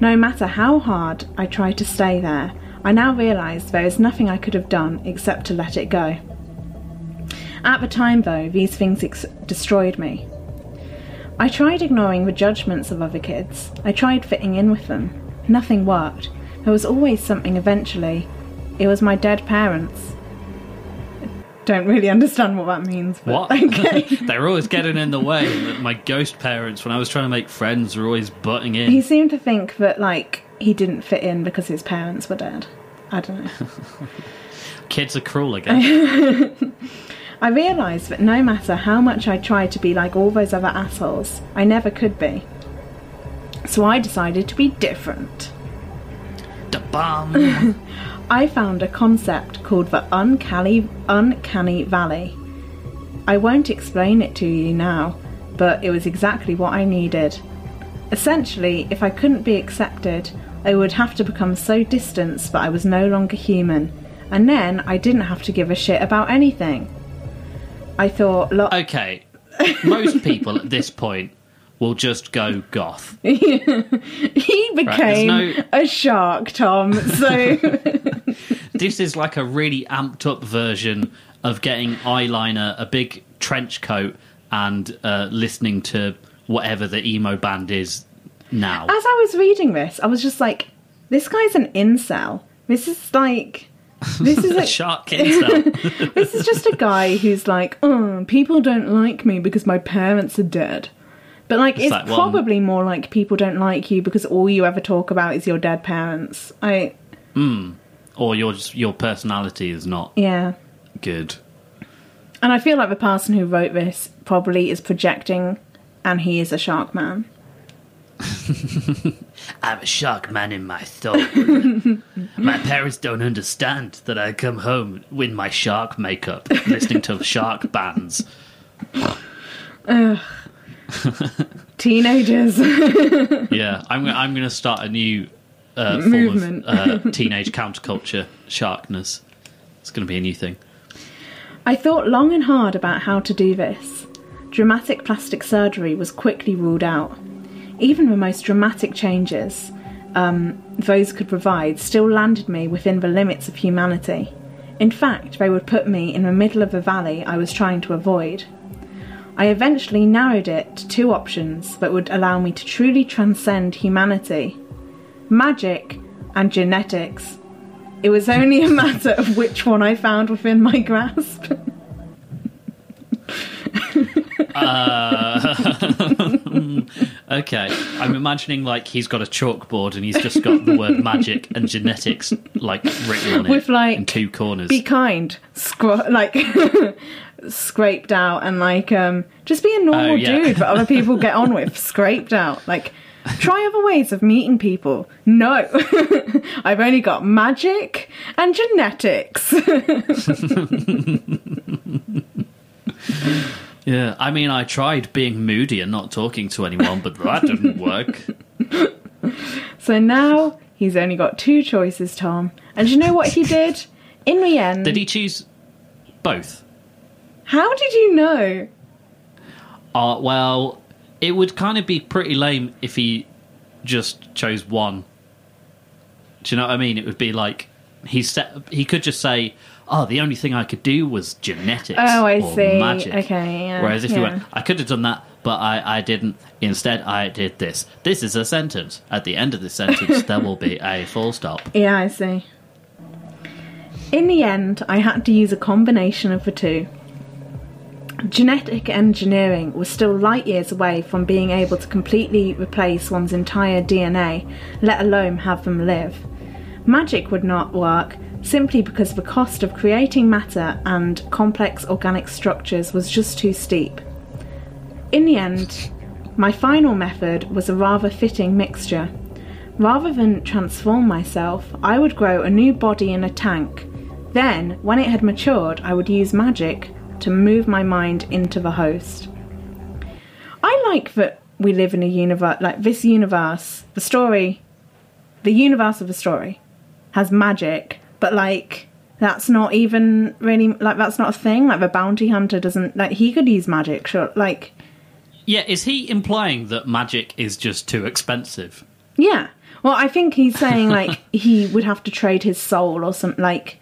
Speaker 1: No matter how hard I tried to stay there, I now realise there is nothing I could have done except to let it go. At the time, though, these things ex- destroyed me. I tried ignoring the judgments of other kids. I tried fitting in with them. Nothing worked. There was always something eventually. It was my dead parents. Don't really understand what that means. But
Speaker 2: What?
Speaker 1: Okay.
Speaker 2: they were always getting in the way. My ghost parents, when I was trying to make friends, were always butting in.
Speaker 1: he seemed to think that like he didn't fit in because his parents were dead. I don't know.
Speaker 2: Kids are cruel again.
Speaker 1: I realised that no matter how much I tried to be like all those other assholes, I never could be. So I decided to be different.
Speaker 2: Da bum.
Speaker 1: I found a concept called the uncanny, uncanny valley. I won't explain it to you now, but it was exactly what I needed. Essentially, if I couldn't be accepted, I would have to become so distant that I was no longer human, and then I didn't have to give a shit about anything. I thought, lo-
Speaker 2: Okay, most people at this point will just go goth.
Speaker 1: he became
Speaker 2: no-
Speaker 1: a shark, Tom. So
Speaker 2: This is like a really amped up version of getting eyeliner, a big trench coat, and uh, listening to whatever the emo band is now.
Speaker 1: as I was reading this, I was just like, this guy's an incel. This is like. This is
Speaker 2: a
Speaker 1: a,
Speaker 2: shark incel.
Speaker 1: this is just a guy who's like, oh, people don't like me because my parents are dead. But like, it's,
Speaker 2: one-
Speaker 1: probably more like people don't like you because all you ever talk about is your dead parents. I
Speaker 2: or your your personality is not
Speaker 1: yeah,
Speaker 2: good.
Speaker 1: and I feel like the person who wrote this probably is projecting, and he is a shark man.
Speaker 2: I'm a shark man in my soul. my parents don't understand that I come home in my shark makeup, listening to shark bands. Ugh.
Speaker 1: Teenagers.
Speaker 2: Yeah, I'm I'm going to start a new uh, form
Speaker 1: Movement.
Speaker 2: of uh, teenage counterculture sharkness. It's going to be a new thing.
Speaker 1: I thought long and hard about how to do this. Dramatic plastic surgery was quickly ruled out. Even the most dramatic changes um, those could provide still landed me within the limits of humanity. In fact, they would put me in the middle of the valley I was trying to avoid. I eventually narrowed it to two options that would allow me to truly transcend humanity magic and genetics. It was only a matter of which one I found within my grasp.
Speaker 2: Okay, I'm imagining like he's got a chalkboard and he's just got the word magic and genetics like written on it
Speaker 1: With, like,
Speaker 2: in two corners.
Speaker 1: Be kind, like scraped out, and like um, just be a normal
Speaker 2: Oh, yeah.
Speaker 1: dude that other people get on with. Scraped out, like try other ways of meeting people. No, I've only got magic and genetics.
Speaker 2: yeah, I mean, I tried being moody and not talking to anyone, but that didn't work.
Speaker 1: so now he's only got two choices, Tom. And you know what he did? In the end,
Speaker 2: Did he choose both?
Speaker 1: how did you know?
Speaker 2: Uh, well, it would kind of be pretty lame if he just chose one. Do you know what I mean? It would be like he set. He could just say, "Oh, the only thing I could do was genetics."
Speaker 1: Oh, I
Speaker 2: or
Speaker 1: see.
Speaker 2: Magic.
Speaker 1: Okay, yeah,
Speaker 2: Whereas if he
Speaker 1: yeah.
Speaker 2: went, I could have done that, but I, I didn't. Instead, I did this. This is a sentence. At the end of the sentence, there will be a full stop.
Speaker 1: Yeah, I see. In the end, I had to use a combination of the two. Genetic engineering was still light years away from being able to completely replace one's entire DNA, let alone have them live. Magic would not work simply because the cost of creating matter and complex organic structures was just too steep. In the end, my final method was a rather fitting mixture. Rather than transform myself, I would grow a new body in a tank. Then, when it had matured, I would use magic to move my mind into the host. I like that we live in a universe, like this universe, the story, the universe of the story has magic, but like, that's not even really, like, that's not a thing. Like, the bounty hunter doesn't, like, he could use magic, sure. Like,
Speaker 2: Yeah, is he implying that magic is just too expensive?
Speaker 1: Yeah. Well, I think he's saying like he would have to trade his soul or something. Like,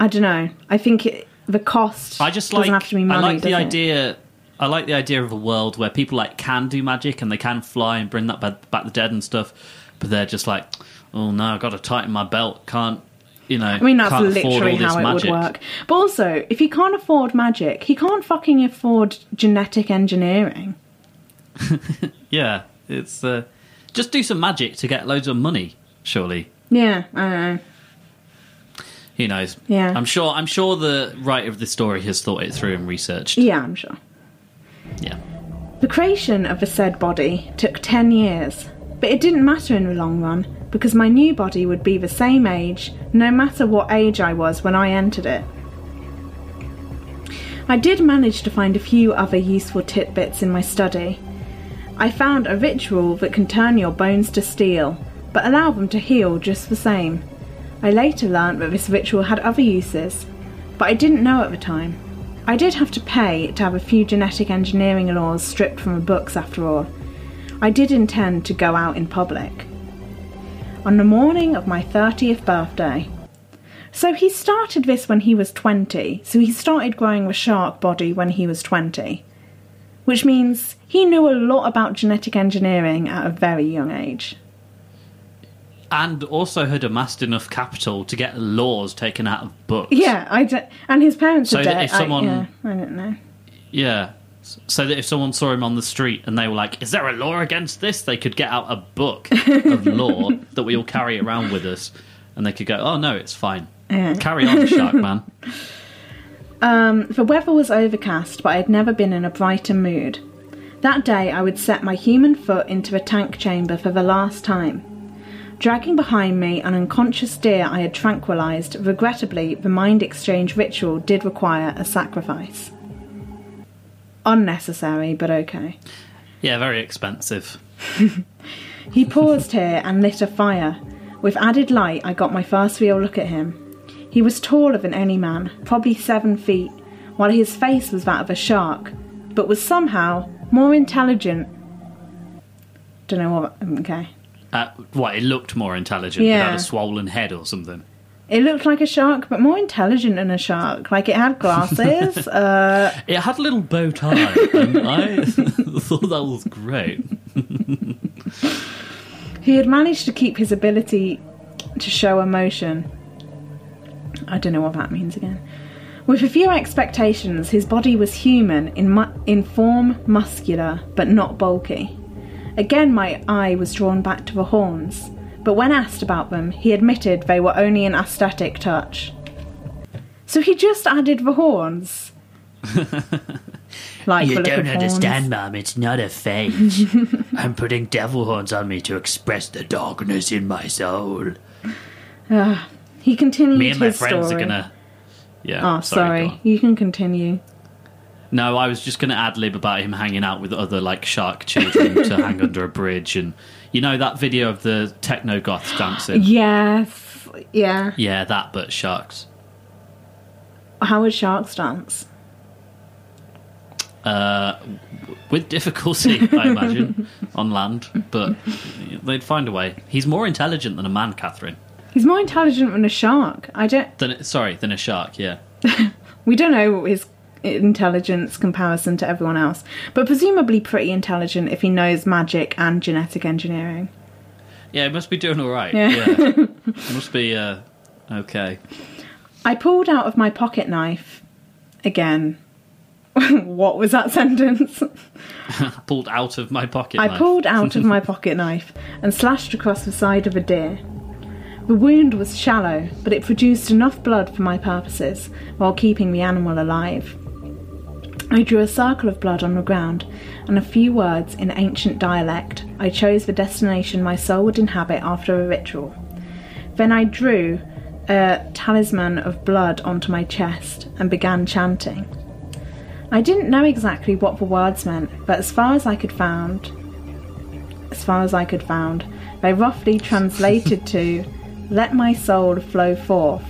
Speaker 1: I don't know. I think it, the cost
Speaker 2: I just
Speaker 1: doesn't
Speaker 2: like
Speaker 1: have to be money.
Speaker 2: I like the
Speaker 1: it?
Speaker 2: idea. I like the idea of a world where people like can do magic and they can fly and bring that back, back the dead and stuff, but they're just like, oh no, I've got to tighten my belt. Can't you know?
Speaker 1: I mean, that's literally how it
Speaker 2: magic.
Speaker 1: would work. But also, if he can't afford magic, he can't fucking afford genetic engineering.
Speaker 2: Yeah, it's uh, just do some magic to get loads of money. Surely,
Speaker 1: Yeah, I don't know.
Speaker 2: Who knows?
Speaker 1: Yeah.
Speaker 2: I'm sure. I'm sure the writer of the story has thought it through and researched.
Speaker 1: Yeah, I'm sure.
Speaker 2: Yeah.
Speaker 1: The creation of the said body took 10 years, but it didn't matter in the long run because my new body would be the same age no matter what age I was when I entered it. I did manage to find a few other useful tidbits in my study. I found a ritual that can turn your bones to steel, but allow them to heal just the same. I later learnt that this ritual had other uses, but I didn't know at the time. I did have to pay to have a few genetic engineering laws stripped from the books after all. I did intend to go out in public. On the morning of my 30th birthday. So he started this when he was 20, so he started growing the shark body when he was 20. Which means he knew a lot about genetic engineering at a very young age.
Speaker 2: And also had amassed enough capital to get laws taken out of books.
Speaker 1: Yeah, I d- and his parents
Speaker 2: So
Speaker 1: are dead.
Speaker 2: if someone-
Speaker 1: I, yeah, I don't know.
Speaker 2: Yeah. So that if someone saw him on the street and they were like, "Is there a law against this?" they could get out a book of law that we all carry around with us, and they could go, "Oh no, it's fine.
Speaker 1: Yeah.
Speaker 2: Carry on, Shark Man."
Speaker 1: Um, the weather was overcast, but I had never been in a brighter mood. That day, I would set my human foot into a tank chamber for the last time. Dragging behind me an unconscious deer I had tranquilized, regrettably, the mind exchange ritual did require a sacrifice. Unnecessary, but okay.
Speaker 2: Yeah, very expensive.
Speaker 1: He paused here and lit a fire. With added light, I got my first real look at him. He was taller than any man, probably seven feet, while his face was that of a shark, but was somehow more intelligent. Don't know what. Okay.
Speaker 2: Uh, what? It looked more intelligent. It
Speaker 1: Yeah.
Speaker 2: had a swollen head or something.
Speaker 1: It looked like a shark, but more intelligent than a shark. Like it had glasses. uh,
Speaker 2: It had a little bow tie, and I thought that was great.
Speaker 1: he had managed to keep his ability to show emotion. I don't know what that means again. With a few expectations, his body was human in, mu- in form, muscular, but not bulky. Again, my eye was drawn back to the horns, but when asked about them, he admitted they were only an aesthetic touch. So he just added the horns. like
Speaker 3: You don't
Speaker 1: horns.
Speaker 3: understand, Mum. It's not a phase. I'm putting devil horns on me to express the darkness in my soul.
Speaker 1: Ah, he continued
Speaker 2: Me and my
Speaker 1: his
Speaker 2: friends
Speaker 1: story.
Speaker 2: are gonna. Yeah.
Speaker 1: Oh,
Speaker 2: sorry.
Speaker 1: sorry. You can continue.
Speaker 2: No, I was just gonna ad lib about him hanging out with other like shark children to hang under a bridge, and you know that video of the techno goths dancing.
Speaker 1: Yes. Yeah.
Speaker 2: Yeah, that, but sharks.
Speaker 1: How would sharks dance?
Speaker 2: Uh, with difficulty, I imagine, on land, but they'd find a way. He's more intelligent than a man, Catherine.
Speaker 1: He's more intelligent than a shark. I don't.
Speaker 2: Than sorry, than a shark. Yeah.
Speaker 1: We don't know his intelligence comparison to everyone else, but presumably pretty intelligent if he knows magic and genetic engineering.
Speaker 2: Yeah, he must be doing all right.
Speaker 1: Yeah.
Speaker 2: Yeah, must be uh, okay.
Speaker 1: I pulled out of my pocket knife again. what was that sentence?
Speaker 2: Pulled out of my pocket.
Speaker 1: I
Speaker 2: knife.
Speaker 1: pulled out of my pocket knife and slashed across the side of a deer. The wound was shallow, but it produced enough blood for my purposes while keeping the animal alive. I drew a circle of blood on the ground, and a few words in ancient dialect. I chose the destination my soul would inhabit after a ritual. Then I drew a talisman of blood onto my chest and began chanting. I didn't know exactly what the words meant, but as far as I could found, as far as I could found, they roughly translated to "Let my soul flow forth."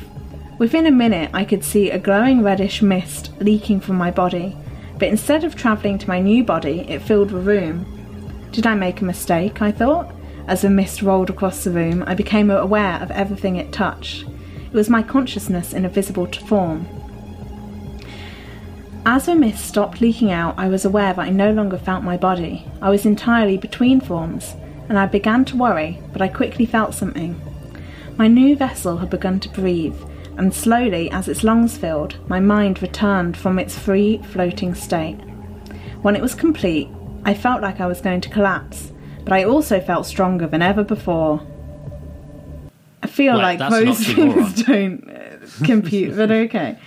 Speaker 1: Within a minute, I could see a glowing reddish mist leaking from my body, but instead of travelling to my new body, it filled the room. Did I make a mistake? I thought. As the mist rolled across the room, I became aware of everything it touched. It was my consciousness in a visible form. As the mist stopped leaking out, I was aware that I no longer felt my body. I was entirely between forms, and I began to worry, but I quickly felt something. My new vessel had begun to breathe, and slowly, as its lungs filled, my mind returned from its free floating state. When it was complete, I felt like I was going to collapse, but I also felt stronger than ever before. I feel
Speaker 2: Wait,
Speaker 1: like those things don't uh, compute, but okay.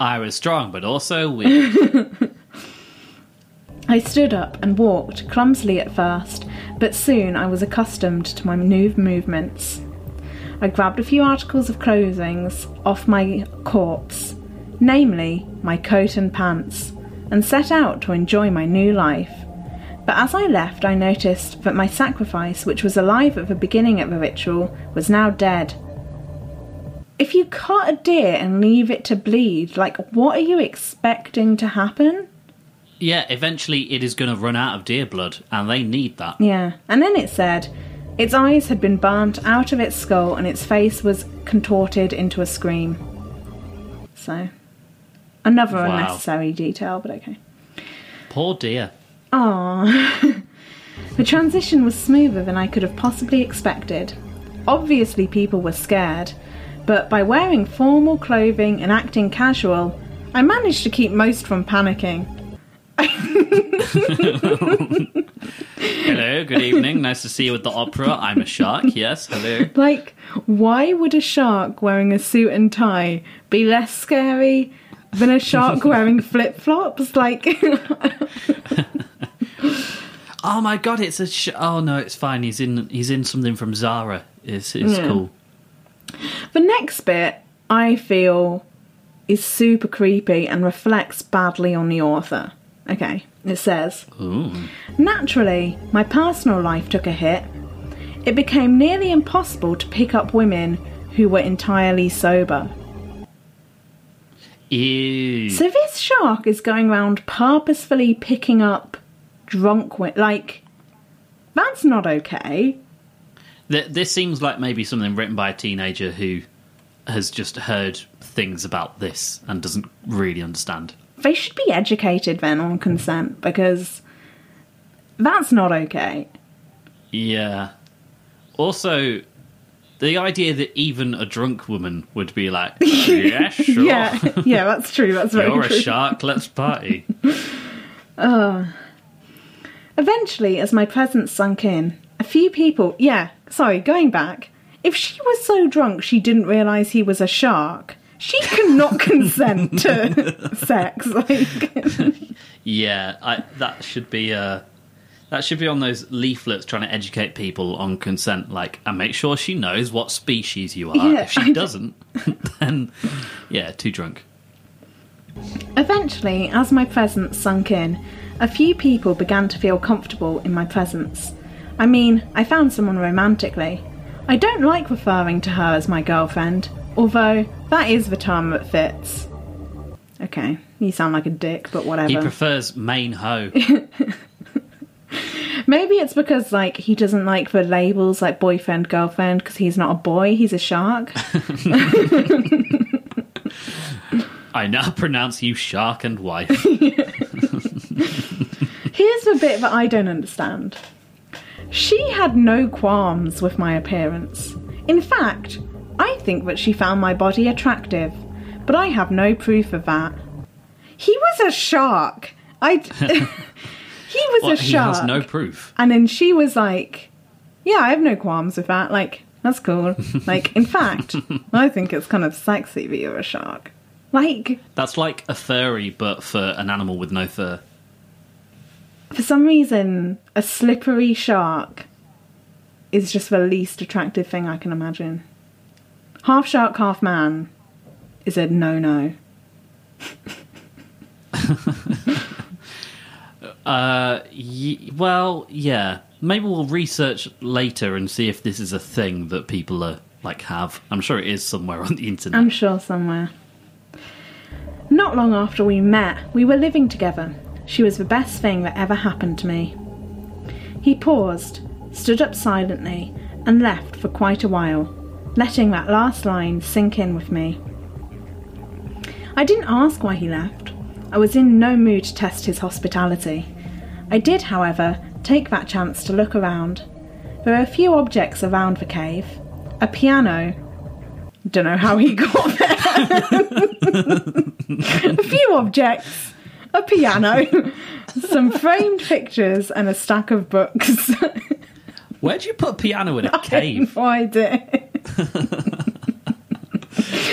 Speaker 2: I was strong, but also weak.
Speaker 1: I stood up and walked, clumsily at first, but soon I was accustomed to my new movements. I grabbed a few articles of clothing off my corpse, namely my coat and pants, and set out to enjoy my new life. But as I left, I noticed that my sacrifice, which was alive at the beginning of the ritual, was now dead. If you cut a deer and leave it to bleed, like, what are you expecting to happen?
Speaker 2: yeah, eventually it is going to run out of deer blood, and they need that.
Speaker 1: Yeah, and then it said its eyes had been burnt out of its skull and its face was contorted into a scream. So, another
Speaker 2: Wow.
Speaker 1: unnecessary detail, but okay.
Speaker 2: Poor dear.
Speaker 1: Aww. the transition was smoother than I could have possibly expected. Obviously, people were scared, but by wearing formal clothing and acting casual, I managed to keep most from panicking.
Speaker 2: Hello, good evening. Nice to see you at the opera. I'm a shark. Yes, hello.
Speaker 1: Like, why would a shark wearing a suit and tie be less scary than a shark wearing flip flops? Like,
Speaker 2: Oh my god, it's a. Sh- oh no, it's fine. He's in. He's in something from Zara. It's it's
Speaker 1: Yeah.
Speaker 2: cool.
Speaker 1: the next bit I feel is super creepy and reflects badly on the author. Okay, it says.
Speaker 2: Ooh.
Speaker 1: Naturally, my personal life took a hit. It became nearly impossible to pick up women who were entirely sober.
Speaker 2: Ew.
Speaker 1: So this shark is going around purposefully picking up drunk women. Like, that's not okay.
Speaker 2: Th- this seems like maybe something written by a teenager who has just heard things about this and doesn't really understand.
Speaker 1: They should be educated then on consent because that's not okay.
Speaker 2: Yeah. Also, the idea that even a drunk woman would be like, yeah, sure.
Speaker 1: Yeah, yeah, that's true. That's very
Speaker 2: You're a shark, let's party. Oh.
Speaker 1: Eventually, as my presence sunk in, a few people. Yeah, sorry, going back. If she was so drunk she didn't realise he was a shark, she cannot consent to sex. Like,
Speaker 2: Yeah, I, that should be uh, that should be on those leaflets trying to educate people on consent. Like, and make sure she knows what species you are.
Speaker 1: Yeah,
Speaker 2: if she
Speaker 1: d-
Speaker 2: doesn't, then yeah, too drunk.
Speaker 1: Eventually, as my presence sunk in, a few people began to feel comfortable in my presence. I mean, I found someone romantically. I don't like referring to her as my girlfriend, although that is the term that fits. Okay, you sound like a dick, but whatever.
Speaker 2: He prefers main hoe.
Speaker 1: Maybe it's because like he doesn't like the labels like boyfriend, girlfriend because he's not a boy, he's a shark.
Speaker 2: I now pronounce you shark and wife.
Speaker 1: Here's the bit that I don't understand. She had no qualms with my appearance. In fact, I think that she found my body attractive, but I have no proof of that. He was a shark. I. he was
Speaker 2: What,
Speaker 1: a
Speaker 2: he
Speaker 1: shark.
Speaker 2: has no proof.
Speaker 1: And then she was like, Yeah, I have no qualms with that. Like, that's cool. like, in fact, I think it's kind of sexy that you're a shark. Like,
Speaker 2: That's like a furry, but for an animal with no fur.
Speaker 1: for some reason, a slippery shark is just the least attractive thing I can imagine. Half shark, half man is a no no.
Speaker 2: Uh, y- well, yeah. Maybe we'll research later and see if this is a thing that people are like have. I'm sure it is somewhere on the internet.
Speaker 1: I'm sure somewhere. Not long after we met, we were living together. She was the best thing that ever happened to me. He paused, stood up silently, and left for quite a while, letting that last line sink in with me. I didn't ask why he left. I was in no mood to test his hospitality. I did, however, take that chance to look around. There were a few objects around the cave a piano. Don't know how he got there. a few objects, a piano, some framed pictures, and a stack of books.
Speaker 2: Where'd you put a piano in a cave?
Speaker 1: no idea.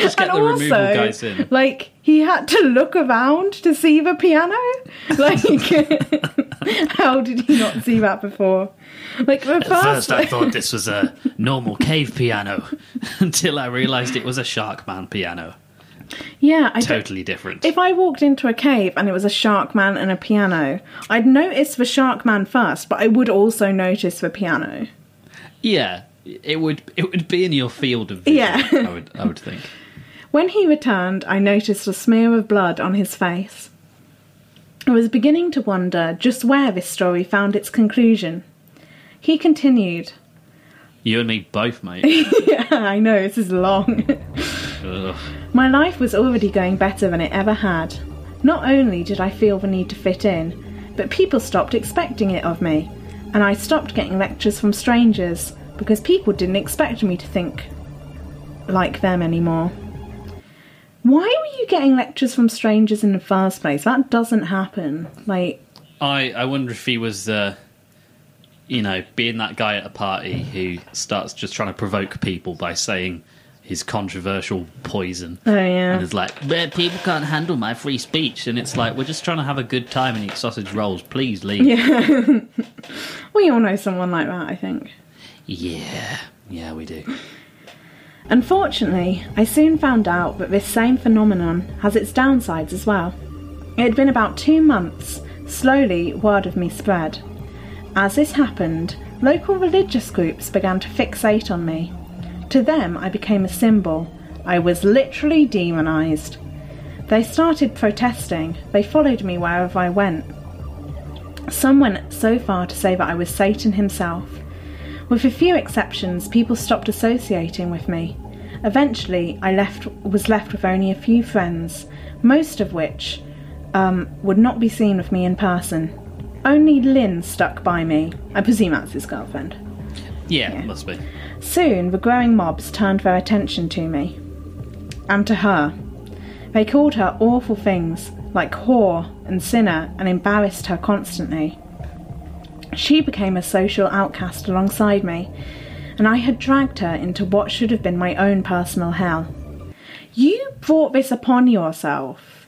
Speaker 2: Just get
Speaker 1: and
Speaker 2: the removal
Speaker 1: also,
Speaker 2: guys in.
Speaker 1: like, he had to look around to see the piano. Like, how did he not see that before? Like, the
Speaker 3: At
Speaker 1: first,
Speaker 3: I thought this was a
Speaker 2: Normal cave piano until I realised it was a Sharkman piano.
Speaker 1: yeah, I
Speaker 2: Totally different.
Speaker 1: If I walked into a cave and it was a shark man and a piano, I'd notice the shark man first, but I would also notice the piano.
Speaker 2: yeah, it would it would be in your field of vision.
Speaker 1: Yeah.
Speaker 2: I would I would think.
Speaker 1: When he returned, I noticed a smear of blood on his face. I was beginning to wonder just where this story found its conclusion. He continued,
Speaker 2: You and me both, mate.
Speaker 1: Yeah, I know, this is long. My life was already going better than it ever had. Not only did I feel the need to fit in, but people stopped expecting it of me, and I stopped getting lectures from strangers because people didn't expect me to think like them anymore. Why were you getting lectures from strangers in the first place? That doesn't happen. Like,
Speaker 2: I I wonder if he was, uh, you know, being that guy at a party who starts just trying to provoke people by saying his controversial poison.
Speaker 1: oh yeah.
Speaker 2: And is like, "Well, people can't handle my free speech, and it's like we're just trying to have a good time and eat sausage rolls. Please leave.
Speaker 1: Yeah. we all know someone like that, I think.
Speaker 2: Yeah, yeah, we do.
Speaker 1: Unfortunately, I soon found out that this same phenomenon has its downsides as well. It had been about two months, slowly word of me spread. As this happened, local religious groups began to fixate on me. To them, I became a symbol. I was literally demonized. They started protesting, they followed me wherever I went. Some went so far to say that I was Satan himself. With a few exceptions, people stopped associating with me. Eventually, I left was left with only a few friends, most of which um, would not be seen with me in person. Only Lynn stuck by me. I presume that's his girlfriend.
Speaker 2: Yeah,
Speaker 1: Yeah.
Speaker 2: must be.
Speaker 1: Soon, the growing mobs turned their attention to me. And to her. They called her awful things, like whore and sinner, and embarrassed her constantly. She became a social outcast alongside me, and I had dragged her into what should have been my own personal hell. You brought this upon yourself.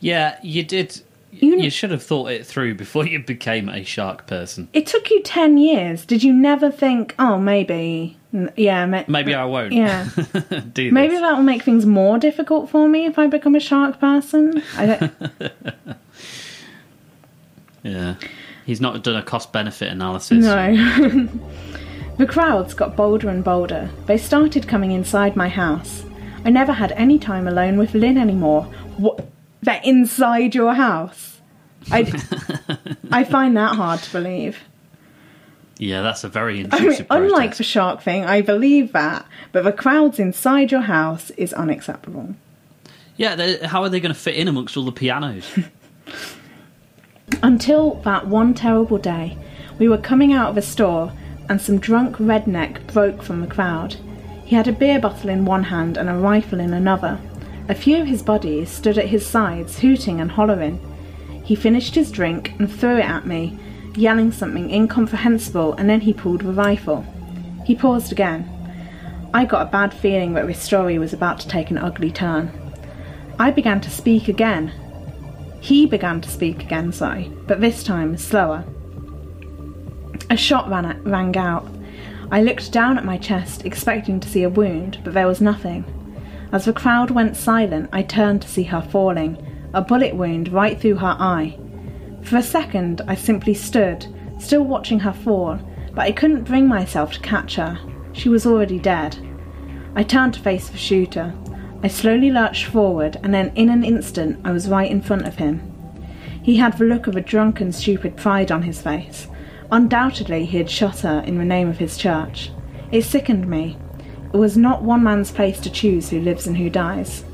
Speaker 2: Yeah, you did.
Speaker 1: You-
Speaker 2: You, should have thought it through before you became a shark person.
Speaker 1: It took you 10 years. Did you never think, oh, maybe. Yeah, ma-
Speaker 2: Maybe I won't.
Speaker 1: Yeah.
Speaker 2: do this.
Speaker 1: Maybe that will make things more difficult for me if I become a shark person. I don't,
Speaker 2: Yeah, he's not done a cost benefit analysis.
Speaker 1: no. the crowds got bolder and bolder. They started coming inside my house. I never had any time alone with Lynn anymore. What? They're inside your house? I, I find that hard to believe.
Speaker 2: Yeah, that's a very
Speaker 1: I
Speaker 2: intrusive
Speaker 1: mean, unlike the shark thing, I believe that, but the crowds inside your house is unacceptable.
Speaker 2: Yeah, how are they going to fit in amongst all the pianos?
Speaker 1: Until that one terrible day, we were coming out of a store and some drunk redneck broke from the crowd. He had a beer bottle in one hand and a rifle in another. A few of his buddies stood at his sides, hooting and hollering. He finished his drink and threw it at me, yelling something incomprehensible, and then he pulled the rifle. He paused again. I got a bad feeling that this story was about to take an ugly turn. I began to speak again, he began to speak again, sorry, but this time slower. A shot ran rang out. I looked down at my chest, expecting to see a wound, but there was nothing. As the crowd went silent, I turned to see her falling, a bullet wound right through her eye. For a second, I simply stood, still watching her fall, but I couldn't bring myself to catch her. She was already dead. I turned to face the shooter. I slowly lurched forward, and then in an instant I was right in front of him. He had the look of a drunken, stupid pride on his face. Undoubtedly, he had shot her in the name of his church. It sickened me. It was not one man's place to choose who lives and who dies.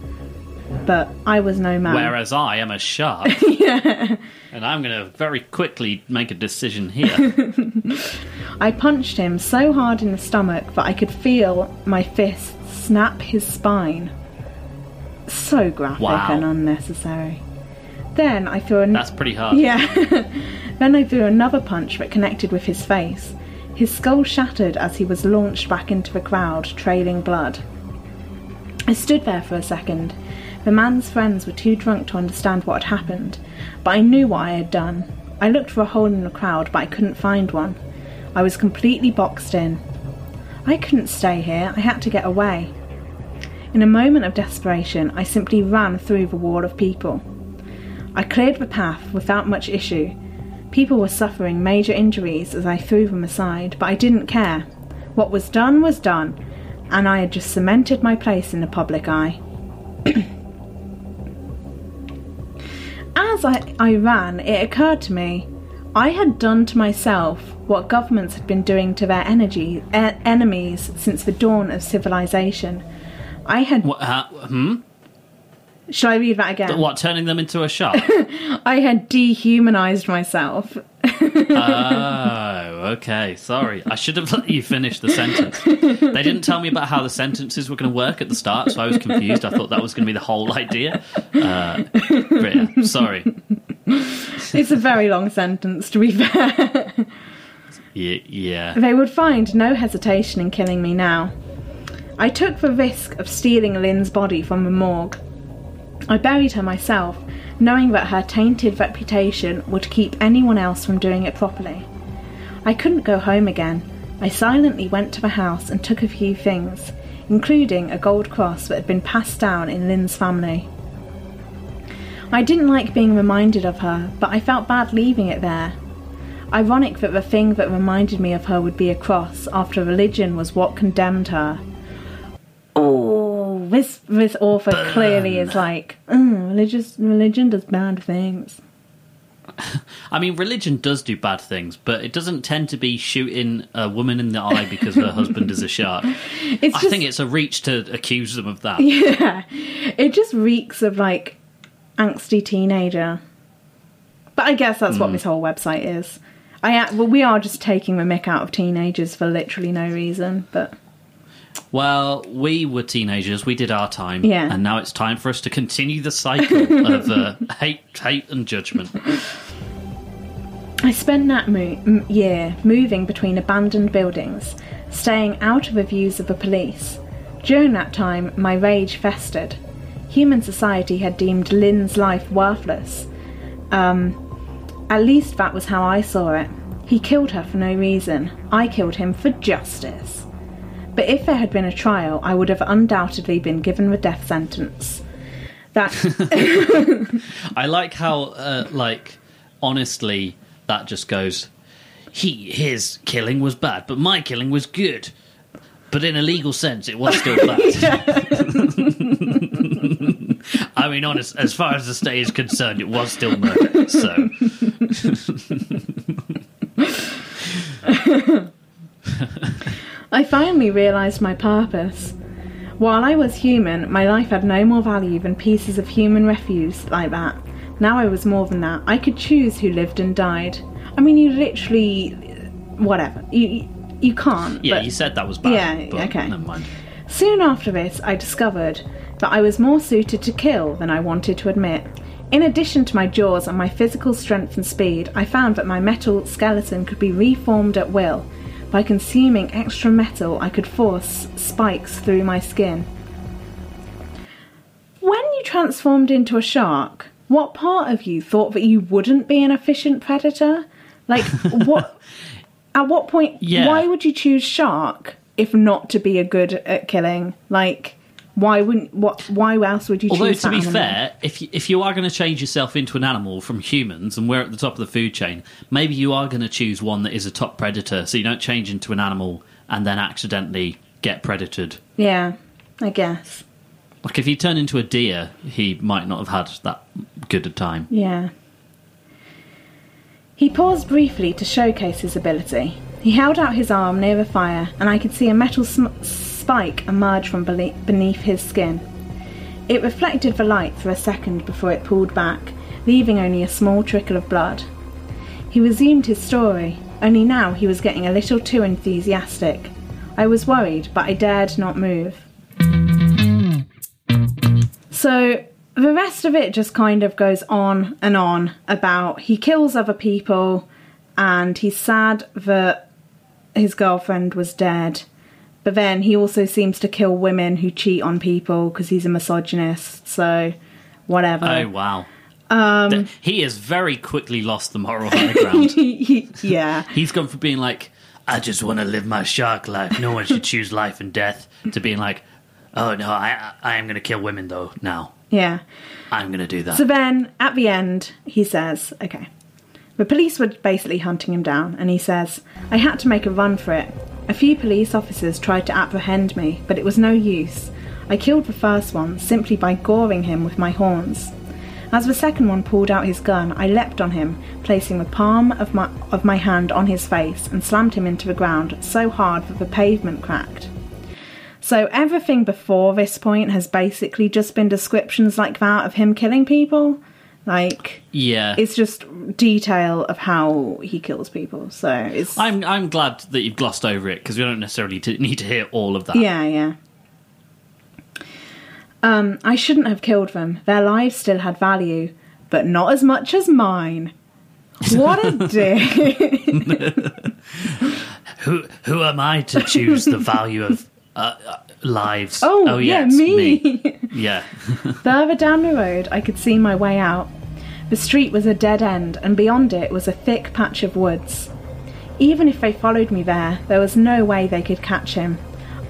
Speaker 1: But I was no man.
Speaker 2: Whereas I am a shark. yeah. And I'm going to very quickly make a decision here.
Speaker 1: I punched him so hard in the stomach that I could feel my fists snap his spine. So graphic
Speaker 2: Wow.
Speaker 1: and unnecessary. Then I threw a
Speaker 2: That's pretty hard.
Speaker 1: Yeah. then I threw another punch that connected with his face. His skull shattered as he was launched back into the crowd, trailing blood. I stood there for a second. The man's friends were too drunk to understand what had happened, but I knew what I had done. I looked for a hole in the crowd, but I couldn't find one. I was completely boxed in. I couldn't stay here, I had to get away. In a moment of desperation, I simply ran through the wall of people. I cleared the path without much issue. People were suffering major injuries as I threw them aside, but I didn't care. What was done was done, and I had just cemented my place in the public eye. As I, I ran, it occurred to me I had done to myself what governments had been doing to their energy, e- enemies since the dawn of civilization. I had.
Speaker 2: What, uh, hmm?
Speaker 1: Shall I read that again?
Speaker 2: What, turning them into a shark?
Speaker 1: I had dehumanized myself.
Speaker 2: oh, okay. Sorry. I should have let you finish the sentence. They didn't tell me about how the sentences were going to work at the start, so I was confused. I thought that was going to be the whole idea. Uh, but yeah, sorry.
Speaker 1: It's a very long sentence, to be fair.
Speaker 2: Yeah.
Speaker 1: They would find no hesitation in killing me now. I took the risk of stealing Lynn's body from the morgue. I buried her myself, knowing that her tainted reputation would keep anyone else from doing it properly. I couldn't go home again. I silently went to the house and took a few things, including a gold cross that had been passed down in Lynn's family. I didn't like being reminded of her, but I felt bad leaving it there. Ironic that the thing that reminded me of her would be a cross after religion was what condemned her. Oh, this this author clearly is like, mm, religious religion does bad things.
Speaker 2: I mean, religion does do bad things, but it doesn't tend to be shooting a woman in the eye because her husband is a shark.
Speaker 1: It's
Speaker 2: I
Speaker 1: just,
Speaker 2: think it's a reach to accuse them of that.
Speaker 1: yeah, it just reeks of like angsty teenager. But I guess that's what this whole website is. I well, we are just taking the mick out of teenagers for literally no reason, but
Speaker 2: Well, we were teenagers. We did our time.
Speaker 1: Yeah.
Speaker 2: And now it's time for us to continue the cycle of uh, hate, hate, and judgment.
Speaker 1: I spent that mo- m- year moving between abandoned buildings, staying out of the views of the police. During that time, my rage festered. Human society had deemed Lynn's life worthless. Um, at least that was how I saw it. He killed her for no reason. I killed him for justice. But if there had been a trial, I would have undoubtedly been given the death sentence. That
Speaker 2: I like how, uh, like, honestly, that just goes. He his killing was bad, but my killing was good. But in a legal sense, it was still bad. I mean, honest, as far as the state is concerned, it was still murder. So
Speaker 1: I finally realised my purpose. While I was human, my life had no more value than pieces of human refuse like that. Now I was more than that. I could choose who lived and died. I mean, you literally. Whatever. You, you can't.
Speaker 2: yeah, you said that was bad.
Speaker 1: Yeah,
Speaker 2: but
Speaker 1: okay.
Speaker 2: Never mind.
Speaker 1: Soon after this, I discovered that I was more suited to kill than I wanted to admit. In addition to my jaws and my physical strength and speed, I found that my metal skeleton could be reformed at will. By consuming extra metal, I could force spikes through my skin. When you transformed into a shark, what part of you thought that you wouldn't be an efficient predator? Like, what? At what point?
Speaker 2: Yeah.
Speaker 1: Why would you choose shark if not to be a good at killing? Like, why wouldn't? What? Why else would you
Speaker 2: Although
Speaker 1: choose?
Speaker 2: to be
Speaker 1: animal?
Speaker 2: fair, if you, if you are going to change yourself into an animal from humans, and we're at the top of the food chain, maybe you are going to choose one that is a top predator, so you don't change into an animal and then accidentally get predated.
Speaker 1: yeah, I guess.
Speaker 2: Like if he turned into a deer, he might not have had that good a time.
Speaker 1: Yeah. He paused briefly to showcase his ability. He held out his arm near the fire, and I could see a metal sm- spike emerge from beneath his skin. It reflected the light for a second before it pulled back, leaving only a small trickle of blood. He resumed his story, only now he was getting a little too enthusiastic. I was worried, but I dared not move. So the rest of it just kind of goes on and on about he kills other people and he's sad that his girlfriend was dead. But then he also seems to kill women who cheat on people because he's a misogynist. So whatever.
Speaker 2: Oh wow! Um, he has very quickly lost the moral high ground.
Speaker 1: yeah.
Speaker 2: He's gone from being like,
Speaker 3: I just want to live my shark life. No one should choose life and death.
Speaker 2: to being like,
Speaker 3: Oh no, I I am gonna kill women though. Now
Speaker 1: Yeah.
Speaker 3: I'm gonna do that.
Speaker 1: So then, at the end, he says, okay. The police were basically hunting him down, and he says, I had to make a run for it. A few police officers tried to apprehend me, but it was no use. I killed the first one simply by goring him with my horns. As the second one pulled out his gun, I leapt on him, placing the palm of my, of my hand on his face and slammed him into the ground so hard that the pavement cracked. So everything before this point has basically just been descriptions like that of him killing people. Like
Speaker 2: yeah.
Speaker 1: it's just detail of how he kills people. So it's
Speaker 2: I'm I'm glad that you've glossed over it because we don't necessarily t- need to hear all of that.
Speaker 1: yeah, yeah. Um, I shouldn't have killed them. Their lives still had value, but not as much as mine. What a dick!
Speaker 3: Who who am I to choose the value of uh, uh, lives?
Speaker 1: Oh, yeah,
Speaker 2: yes,
Speaker 1: me.
Speaker 2: Yeah.
Speaker 1: Further down the road, I could see my way out. The street was a dead end, and beyond it was a thick patch of woods. Even if they followed me there, there was no way they could catch him.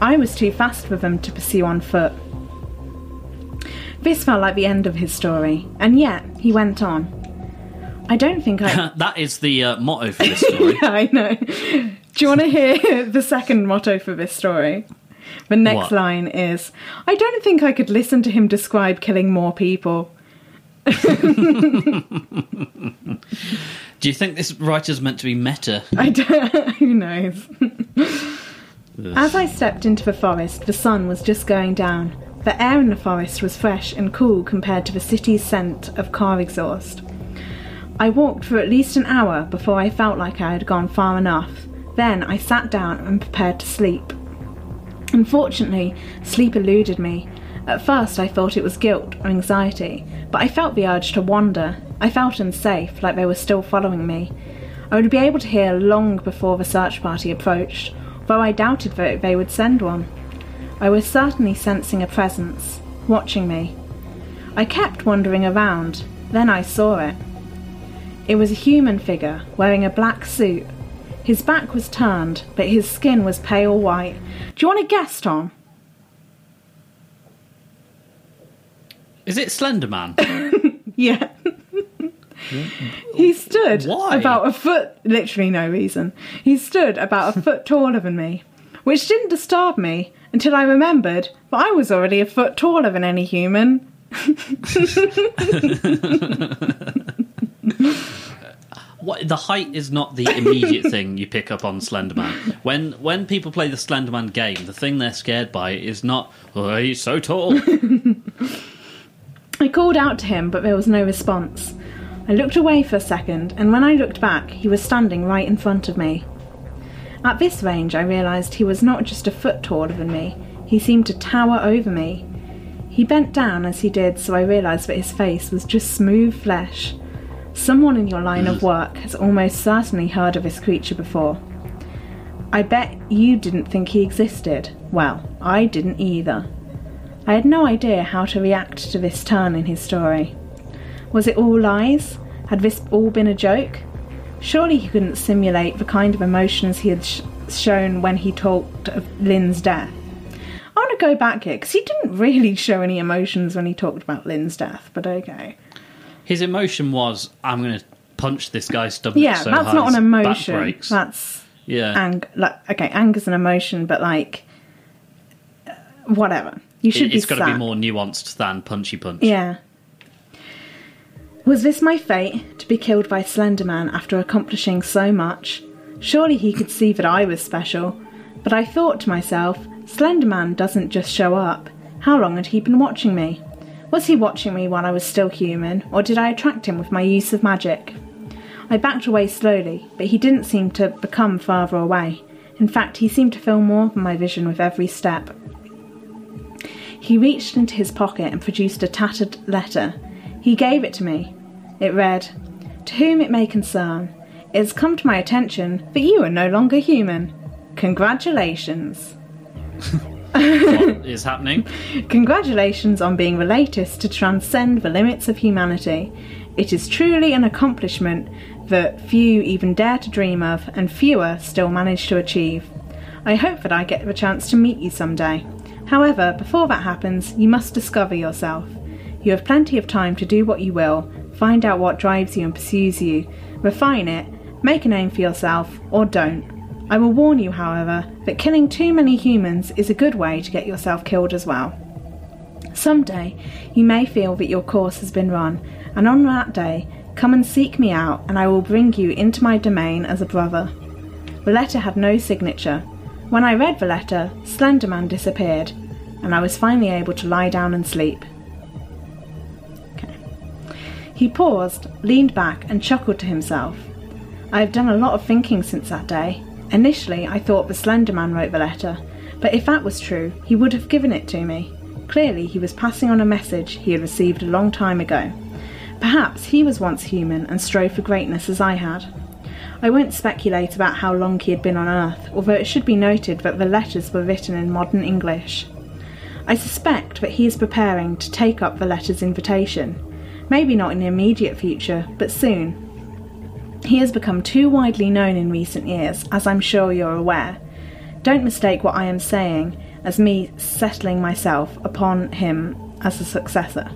Speaker 1: I was too fast for them to pursue on foot. This felt like the end of his story, and yet he went on. I don't think I.
Speaker 2: that is the uh, motto for this story.
Speaker 1: I know. Do you want to hear the second motto for this story? The next
Speaker 2: What?
Speaker 1: line is I don't think I could listen to him describe killing more people.
Speaker 2: Do you think this writer's meant to be meta?
Speaker 1: I don't, who knows? As I stepped into the forest, the sun was just going down. The air in the forest was fresh and cool compared to the city's scent of car exhaust. I walked for at least an hour before I felt like I had gone far enough. Then I sat down and prepared to sleep. Unfortunately, sleep eluded me. At first, I thought it was guilt or anxiety, but I felt the urge to wander. I felt unsafe, like they were still following me. I would be able to hear long before the search party approached, though I doubted that they would send one. I was certainly sensing a presence, watching me. I kept wandering around, then I saw it. It was a human figure wearing a black suit. His back was turned, but his skin was pale white. Do you want to guess, Tom?
Speaker 2: Is it Slender Man?
Speaker 1: Yeah. he stood
Speaker 2: Why?
Speaker 1: about a foot, literally no reason. He stood about a foot taller than me, which didn't disturb me until I remembered that I was already a foot taller than any human.
Speaker 2: what the height is not the immediate thing you pick up on Slenderman. When when people play the Slenderman game, the thing they're scared by is not oh he's so tall.
Speaker 1: I called out to him, but there was no response. I looked away for a second, and when I looked back, he was standing right in front of me. At this range, I realised he was not just a foot taller than me, he seemed to tower over me. He bent down as he did, so I realised that his face was just smooth flesh. Someone in your line of mm. work has almost certainly heard of this creature before. I bet you didn't think he existed. Well, I didn't either. I had no idea how to react to this turn in his story. Was it all lies? Had this all been a joke? Surely he couldn't simulate the kind of emotions he had sh- shown when he talked of Lynn's death. I want to go back here because he didn't really show any emotions when he talked about Lynn's death, but okay.
Speaker 2: His emotion was I'm going to punch this guy's stomach.
Speaker 1: Yeah,
Speaker 2: so
Speaker 1: that's not an emotion. That's
Speaker 2: yeah.
Speaker 1: ang- like okay, anger's an emotion, but like uh, whatever. You should
Speaker 2: It,
Speaker 1: be
Speaker 2: got to be more nuanced than punchy punch.
Speaker 1: Yeah. Was this my fate to be killed by Slenderman after accomplishing so much? Surely he could see that I was special. But I thought to myself, Slenderman doesn't just show up. How long had he been watching me? Was he watching me while I was still human, or did I attract him with my use of magic? I backed away slowly, but he didn't seem to become farther away. In fact, he seemed to fill more of my vision with every step. He reached into his pocket and produced a tattered letter. He gave it to me. It read, To whom it may concern, it has come to my attention that you are no longer human. Congratulations.
Speaker 2: what is happening?
Speaker 1: Congratulations on being the latest to transcend the limits of humanity. It is truly an accomplishment that few even dare to dream of, and fewer still manage to achieve. I hope that I get the chance to meet you someday. However, before that happens, you must discover yourself. You have plenty of time to do what you will, find out what drives you and pursues you, refine it, make a name for yourself, or don't. I will warn you, however, that killing too many humans is a good way to get yourself killed as well. Someday, you may feel that your course has been run, and on that day, come and seek me out, and I will bring you into my domain as a brother. The letter had no signature. When I read the letter, Slenderman disappeared, and I was finally able to lie down and sleep. Okay. He paused, leaned back, and chuckled to himself. I have done a lot of thinking since that day. Initially, I thought the Slender Man wrote the letter, but if that was true, he would have given it to me. Clearly, he was passing on a message he had received a long time ago. Perhaps he was once human and strove for greatness as I had. I won't speculate about how long he had been on Earth, although it should be noted that the letters were written in modern English. I suspect that he is preparing to take up the letter's invitation. Maybe not in the immediate future, but soon. He has become too widely known in recent years, as I'm sure you're aware. Don't mistake what I am saying as me settling myself upon him as a successor.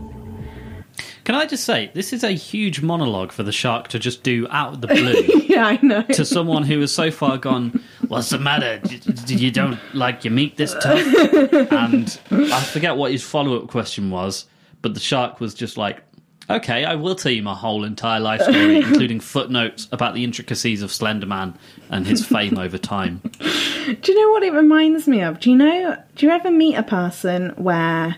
Speaker 2: Can I just say, this is a huge monologue for the shark to just do out of the blue
Speaker 1: yeah, I know.
Speaker 2: to someone who has so far gone, What's the matter? D- You don't like your meat this tough? And I forget what his follow up question was, but the shark was just like, Okay, I will tell you my whole entire life story, including footnotes about the intricacies of Slenderman and his fame over time.
Speaker 1: Do you know what it reminds me of? Do you know? Do you ever meet a person where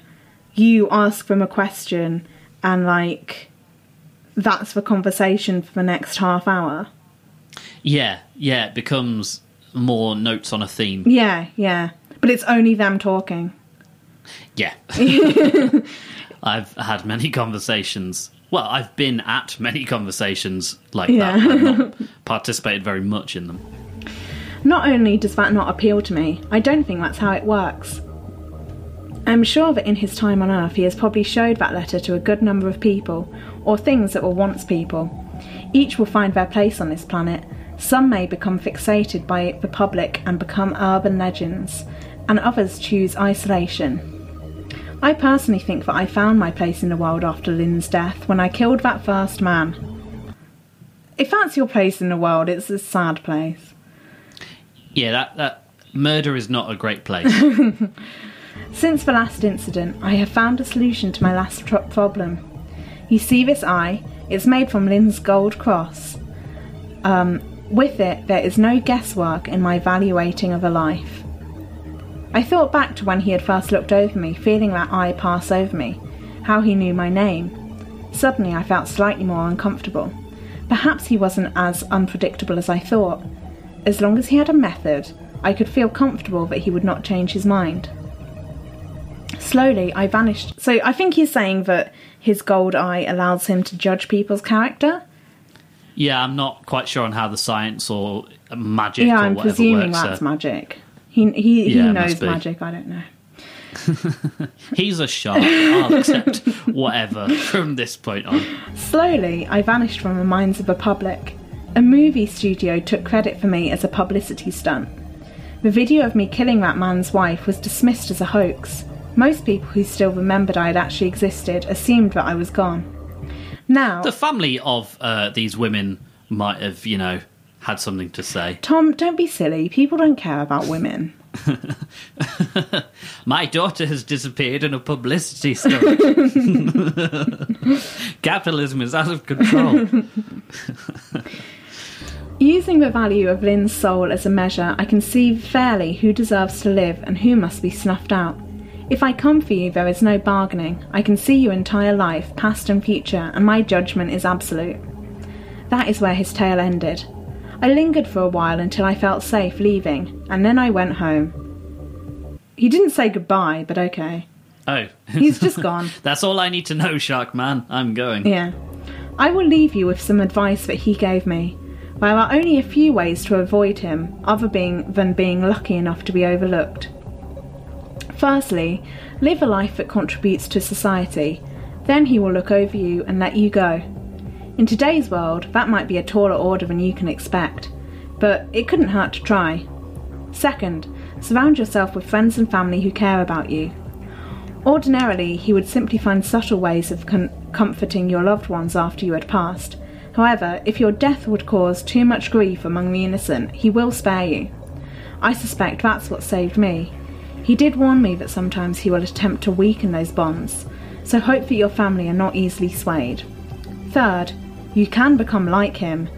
Speaker 1: you ask them a question and like that's the conversation for the next half hour.
Speaker 2: Yeah, yeah, it becomes more notes on a theme.
Speaker 1: Yeah, yeah. But it's only them talking.
Speaker 2: Yeah. I've had many conversations. Well, I've been at many conversations like that.
Speaker 1: Yeah.
Speaker 2: I've not participated very much in them.
Speaker 1: Not only does that not appeal to me, I don't think that's how it works. I'm sure that in his time on Earth he has probably showed that letter to a good number of people, or things that were once people. Each will find their place on this planet. Some may become fixated by the public and become urban legends, and others choose isolation. I personally think that I found my place in the world after Lynn's death when I killed that first man. If that's your place in the world, it's a sad place.
Speaker 2: Yeah, that, that murder is not a great place.
Speaker 1: Since the last incident, I have found a solution to my last tro- problem. You see this eye? It's made from Lynn's gold cross. Um, with it, there is no guesswork in my valuating of a life. I thought back to when he had first looked over me, feeling that eye pass over me, how he knew my name. Suddenly, I felt slightly more uncomfortable. Perhaps he wasn't as unpredictable as I thought. As long as he had a method, I could feel comfortable that he would not change his mind. Slowly, I vanished. So I think he's saying that his gold eye allows him to judge people's character.
Speaker 2: yeah, I'm not quite sure on how the science or magic
Speaker 1: yeah,
Speaker 2: or
Speaker 1: I'm
Speaker 2: whatever
Speaker 1: presuming
Speaker 2: works.
Speaker 1: that's
Speaker 2: there.
Speaker 1: magic. He he, he
Speaker 2: Yeah, it
Speaker 1: knows magic. I don't know.
Speaker 2: He's a shark. I'll accept whatever from this point on.
Speaker 1: Slowly, I vanished from the minds of the public. A movie studio took credit for me as a publicity stunt. The video of me killing that man's wife was dismissed as a hoax. Most people who still remembered I had actually existed assumed that I was gone. Now,
Speaker 2: The family of uh, these women might have, you know, had something to say.
Speaker 1: Tom, don't be silly. People don't care about women.
Speaker 2: My daughter has disappeared in a publicity stunt. Capitalism is out of control.
Speaker 1: Using the value of Lynn's soul as a measure, I can see fairly who deserves to live and who must be snuffed out. If I come for you, there is no bargaining. I can see your entire life, past and future, and my judgment is absolute. That is where his tale ended. I lingered for a while until I felt safe leaving, and then I went home. He didn't say goodbye, but okay.
Speaker 2: Oh,
Speaker 1: He's just gone.
Speaker 2: that's all I need to know, Shark Man. I'm going.
Speaker 1: Yeah. I will leave you with some advice that he gave me. There are only a few ways to avoid him, other being than being lucky enough to be overlooked. Firstly, live a life that contributes to society. Then he will look over you and let you go. In today's world, that might be a taller order than you can expect, but it couldn't hurt to try. Second, surround yourself with friends and family who care about you. Ordinarily, he would simply find subtle ways of con- comforting your loved ones after you had passed. However, if your death would cause too much grief among the innocent, he will spare you. I suspect that's what saved me. He did warn me that sometimes he will attempt to weaken those bonds, so hope that your family are not easily swayed. Third, you can become like him.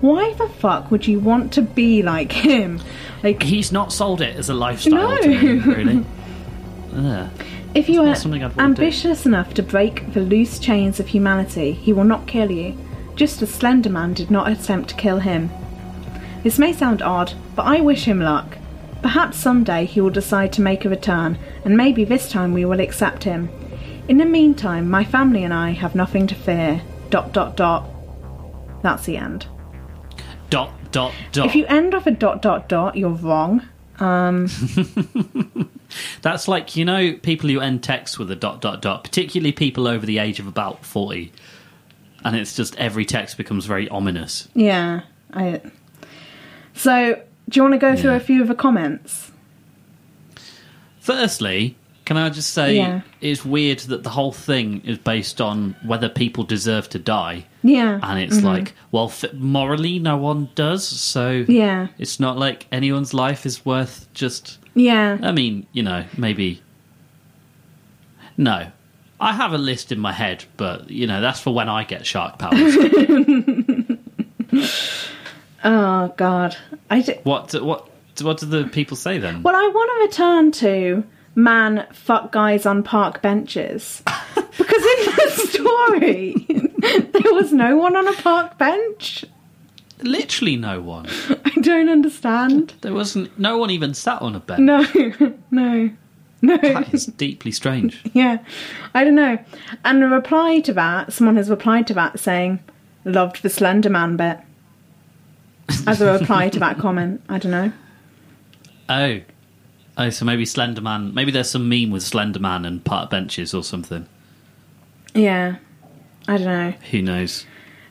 Speaker 1: Why the fuck would you want to be like him? Like,
Speaker 2: He's not sold it as a lifestyle
Speaker 1: No.
Speaker 2: to me, really. Ugh.
Speaker 1: If you are
Speaker 2: something I'd wanna
Speaker 1: ambitious enough to break the loose chains of humanity, he will not kill you, just as Slender Man did not attempt to kill him. This may sound odd, but I wish him luck. Perhaps someday he will decide to make a return, and maybe this time we will accept him. In the meantime, my family and I have nothing to fear. Dot dot dot. That's the end.
Speaker 2: Dot, dot, dot.
Speaker 1: If you end off a dot dot dot, you're wrong. Um,
Speaker 2: That's like, you know, people who end texts with a dot, dot, dot, particularly people over the age of about 40. And it's just every text becomes very ominous.
Speaker 1: yeah. I. So, do you want to go through a few of the comments?
Speaker 2: Firstly, can I just say
Speaker 1: Yeah.
Speaker 2: it's weird that the whole thing is based on whether people deserve to die.
Speaker 1: Yeah.
Speaker 2: And it's mm-hmm. like, well, f- morally, no one does. So
Speaker 1: Yeah.
Speaker 2: it's not like anyone's life is worth just.
Speaker 1: Yeah.
Speaker 2: I mean, you know, maybe. No. I have a list in my head, but, you know, that's for when I get shark powers.
Speaker 1: Oh God. I d-
Speaker 2: what, what, what do the people say then?
Speaker 1: well, I want to return to man fuck guys on park benches because in the story there was no one on a park bench.
Speaker 2: Literally no one.
Speaker 1: I don't understand.
Speaker 2: There wasn't. No one even sat on a bench.
Speaker 1: No, no, no.
Speaker 2: That is deeply strange.
Speaker 1: Yeah, I don't know. And a reply to that, someone has replied to that saying, "Loved the Slender Man bit." As a reply to that comment, I don't know.
Speaker 2: Oh. Oh, so maybe Slenderman. Maybe there's some meme with Slenderman and park benches or something.
Speaker 1: Yeah, I don't know.
Speaker 2: Who knows?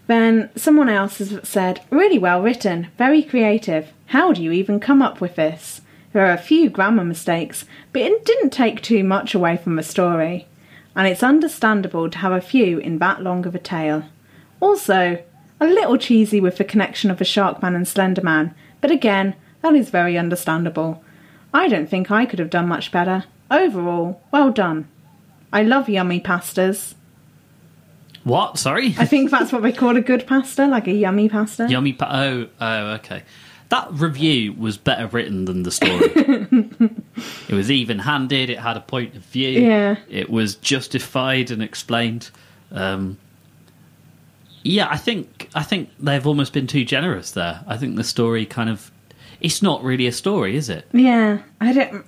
Speaker 1: Then someone else has said, "Really well written, very creative. How do you even come up with this?" There are a few grammar mistakes, but it didn't take too much away from the story, and it's understandable to have a few in that long of a tale. Also, a little cheesy with the connection of the Sharkman and Slenderman, but again, that is very understandable. I don't think I could have done much better. Overall, well done. I love yummy pastas.
Speaker 2: What? Sorry?
Speaker 1: I think that's what they call a good pasta, like a yummy pasta.
Speaker 2: Yummy. Pa- oh, oh, okay. That review was better written than the story. it was even-handed. It had a point of view.
Speaker 1: Yeah.
Speaker 2: It was justified and explained. Um, yeah, I think I think they've almost been too generous there. I think the story kind of. It's not really a story, is it?
Speaker 1: Yeah, I don't.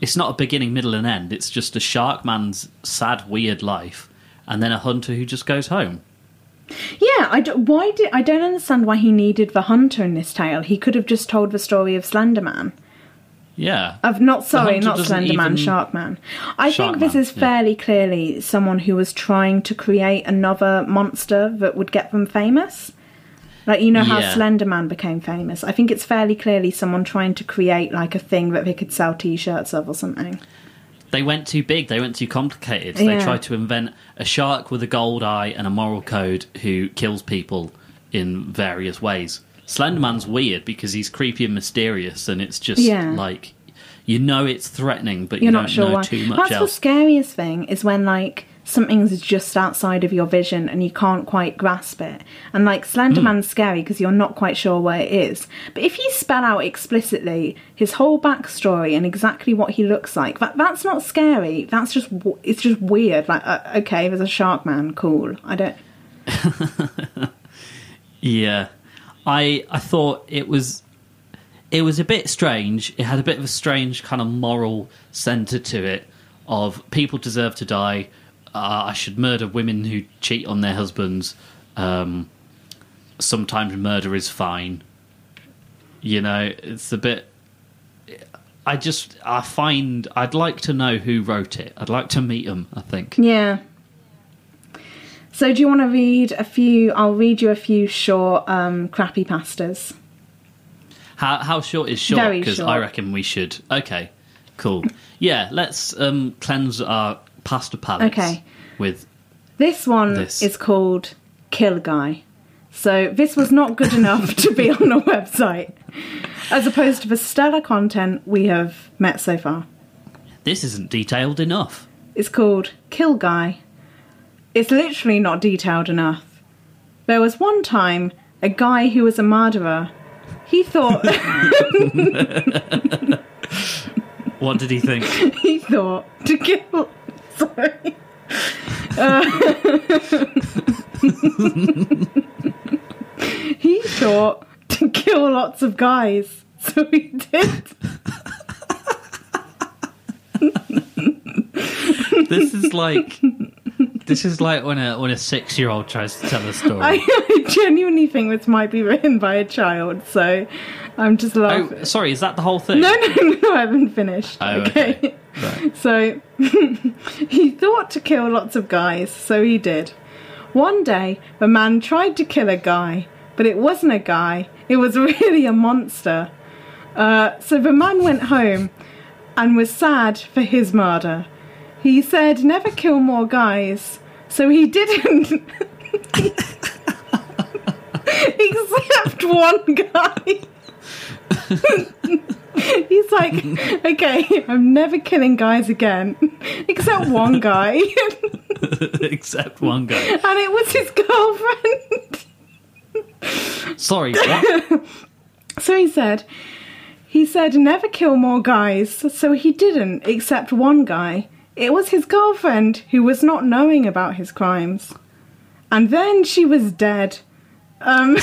Speaker 2: It's not a beginning, middle, and end. It's just a shark man's sad, weird life, and then a hunter who just goes home.
Speaker 1: Yeah, I don't, why did I don't understand why he needed the hunter in this tale. He could have just told the story of Slenderman.
Speaker 2: Yeah.
Speaker 1: Of not sorry, not Slenderman, Sharkman. I think this
Speaker 2: Sharkman,
Speaker 1: is
Speaker 2: yeah.
Speaker 1: fairly clearly someone who was trying to create another monster that would get them famous. Like you know how
Speaker 2: Yeah.
Speaker 1: Slenderman became famous. I think it's fairly clearly someone trying to create like a thing that they could sell T-shirts of or something.
Speaker 2: They went too big. They went too complicated. They tried to invent a shark with a gold eye and a moral code who kills people in various ways. Slenderman's weird because he's creepy and mysterious, and it's just
Speaker 1: Yeah.
Speaker 2: like you know it's threatening, but
Speaker 1: You're
Speaker 2: you don't
Speaker 1: sure
Speaker 2: know
Speaker 1: why.
Speaker 2: too much
Speaker 1: That's the scariest thing is when like something's just outside of your vision and you can't quite grasp it. And like Slenderman's
Speaker 2: Hmm.
Speaker 1: scary because you're not quite sure where it is. But if you spell out explicitly his whole backstory and exactly what he looks like, that that's not scary. That's just it's just weird. Like uh, okay, there's a shark man, cool. I don't.
Speaker 2: Yeah, I I thought it was it was a bit strange. It had a bit of a strange kind of moral centre to it. Of people deserve to die. Uh, I should murder women who cheat on their husbands. Um, sometimes murder is fine. You know, it's a bit. I just I find I'd like to know who wrote it. I'd like to meet them. I think.
Speaker 1: Yeah. So do you want to read a few? I'll read you a few short um, crappy pastas.
Speaker 2: How how short is short? Because. I reckon we should. Okay, cool. Yeah, let's um, cleanse our pasta.
Speaker 1: Okay.
Speaker 2: With
Speaker 1: This one
Speaker 2: This.
Speaker 1: is called Kill Guy. So this was not good enough to be on a website, as opposed to the stellar content we have met so far.
Speaker 2: this isn't detailed enough.
Speaker 1: It's called Kill Guy. It's literally not detailed enough. There was one time a guy who was a murderer. He thought
Speaker 2: What did he think?
Speaker 1: he thought to kill. Sorry. Uh, he thought to kill lots of guys, so he did.
Speaker 2: this is like this is like when a when a six year old tries to tell a story.
Speaker 1: I, genuinely think this might be written by a child, so I'm just laughing.
Speaker 2: oh, sorry, is that the whole thing?
Speaker 1: No, no, no, I haven't finished.
Speaker 2: Oh,
Speaker 1: okay.
Speaker 2: okay. Right.
Speaker 1: So he thought to kill lots of guys, so he did. One day, the man tried to kill a guy, but it wasn't a guy, it was really a monster. Uh, so the man went home and was sad for his murder. He said, never kill more guys, so he didn't. Except one guy. He's like, okay, I'm never killing guys again, except one guy,
Speaker 2: Except one guy.
Speaker 1: And it was his girlfriend.
Speaker 2: Sorry, what?
Speaker 1: So he said, he said, never kill more guys, so he didn't, except one guy. It was his girlfriend who was not knowing about his crimes. and then she was dead. Um,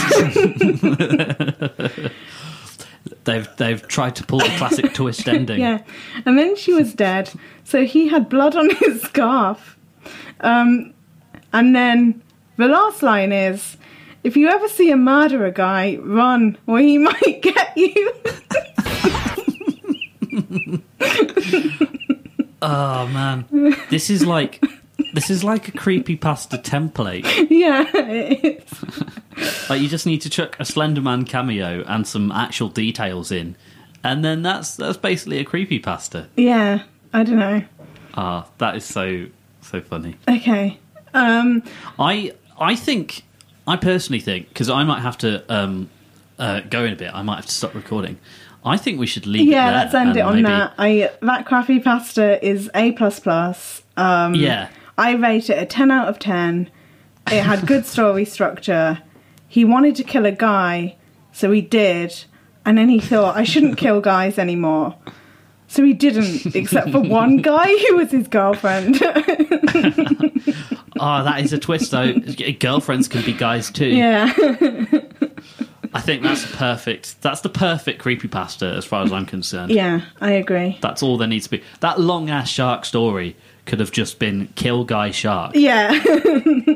Speaker 2: They've they've tried to pull the classic twist ending.
Speaker 1: yeah, and then she was dead. So he had blood on his scarf. Um, and then the last line is, "If you ever see a murderer guy, run, or he might get you."
Speaker 2: Oh man, this is like this is like a creepy pasta template.
Speaker 1: yeah, it is.
Speaker 2: Like you just need to chuck a Slenderman cameo and some actual details in, and then that's that's basically a creepy pasta.
Speaker 1: yeah. I don't know.
Speaker 2: Ah, that is so so funny.
Speaker 1: Okay. Um,
Speaker 2: I I think I personally think because I might have to um, uh, go in a bit. I might have to stop recording. I think we should leave.
Speaker 1: yeah, let's end it on
Speaker 2: maybe-
Speaker 1: that. I that crappy pasta is a plus plus. Um,
Speaker 2: Yeah,
Speaker 1: I rate it a ten out of ten. It had good story structure. He wanted to kill a guy, so he did, and then he thought I shouldn't kill guys anymore. So he didn't, except for one guy who was his girlfriend.
Speaker 2: Oh, that is a twist though. Girlfriends can be guys too.
Speaker 1: yeah.
Speaker 2: I think that's perfect. That's the perfect creepy pasta as far as I'm concerned.
Speaker 1: Yeah, I agree.
Speaker 2: That's all there needs to be. That long ass shark story could have just been kill guy shark.
Speaker 1: Yeah.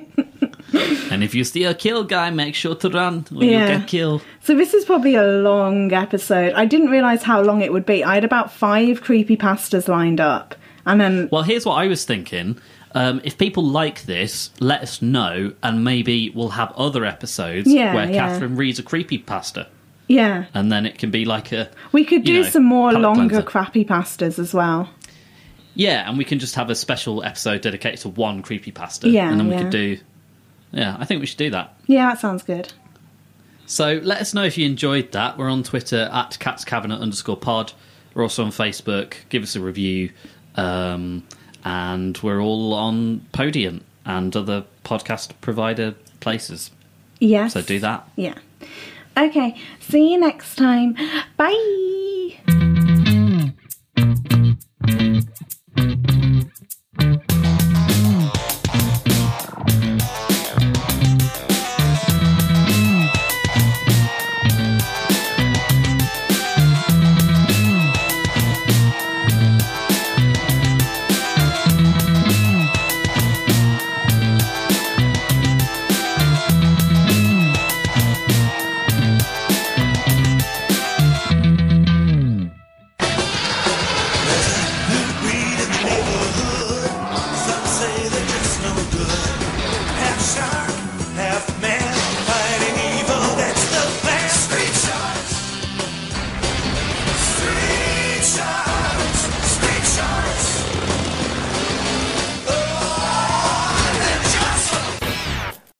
Speaker 2: And if you see a kill guy, make sure to run or
Speaker 1: Yeah.
Speaker 2: you get killed.
Speaker 1: So this is probably a long episode. I didn't realise how long it would be. I had about five creepy pastas lined up. And then
Speaker 2: Well, here's what I was thinking. Um, if people like this, let us know, and maybe we'll have other episodes
Speaker 1: Yeah,
Speaker 2: where
Speaker 1: yeah.
Speaker 2: Catherine reads a creepy pasta,
Speaker 1: yeah.
Speaker 2: and then it can be like a
Speaker 1: We could
Speaker 2: you
Speaker 1: do
Speaker 2: know,
Speaker 1: some more longer
Speaker 2: cleanser.
Speaker 1: crappy pastas as well.
Speaker 2: Yeah, and we can just have a special episode dedicated to one creepy pasta,
Speaker 1: Yeah,
Speaker 2: and then we
Speaker 1: yeah.
Speaker 2: could do. Yeah, I think we should do that.
Speaker 1: Yeah, that sounds good.
Speaker 2: So let us know if you enjoyed that. We're on Twitter at Cat's Cabinet underscore pod. We're also on Facebook. Give us a review. Um, and we're all on Podium and other podcast provider places.
Speaker 1: Yes.
Speaker 2: So do that.
Speaker 1: Yeah. Okay. See you next time. Bye.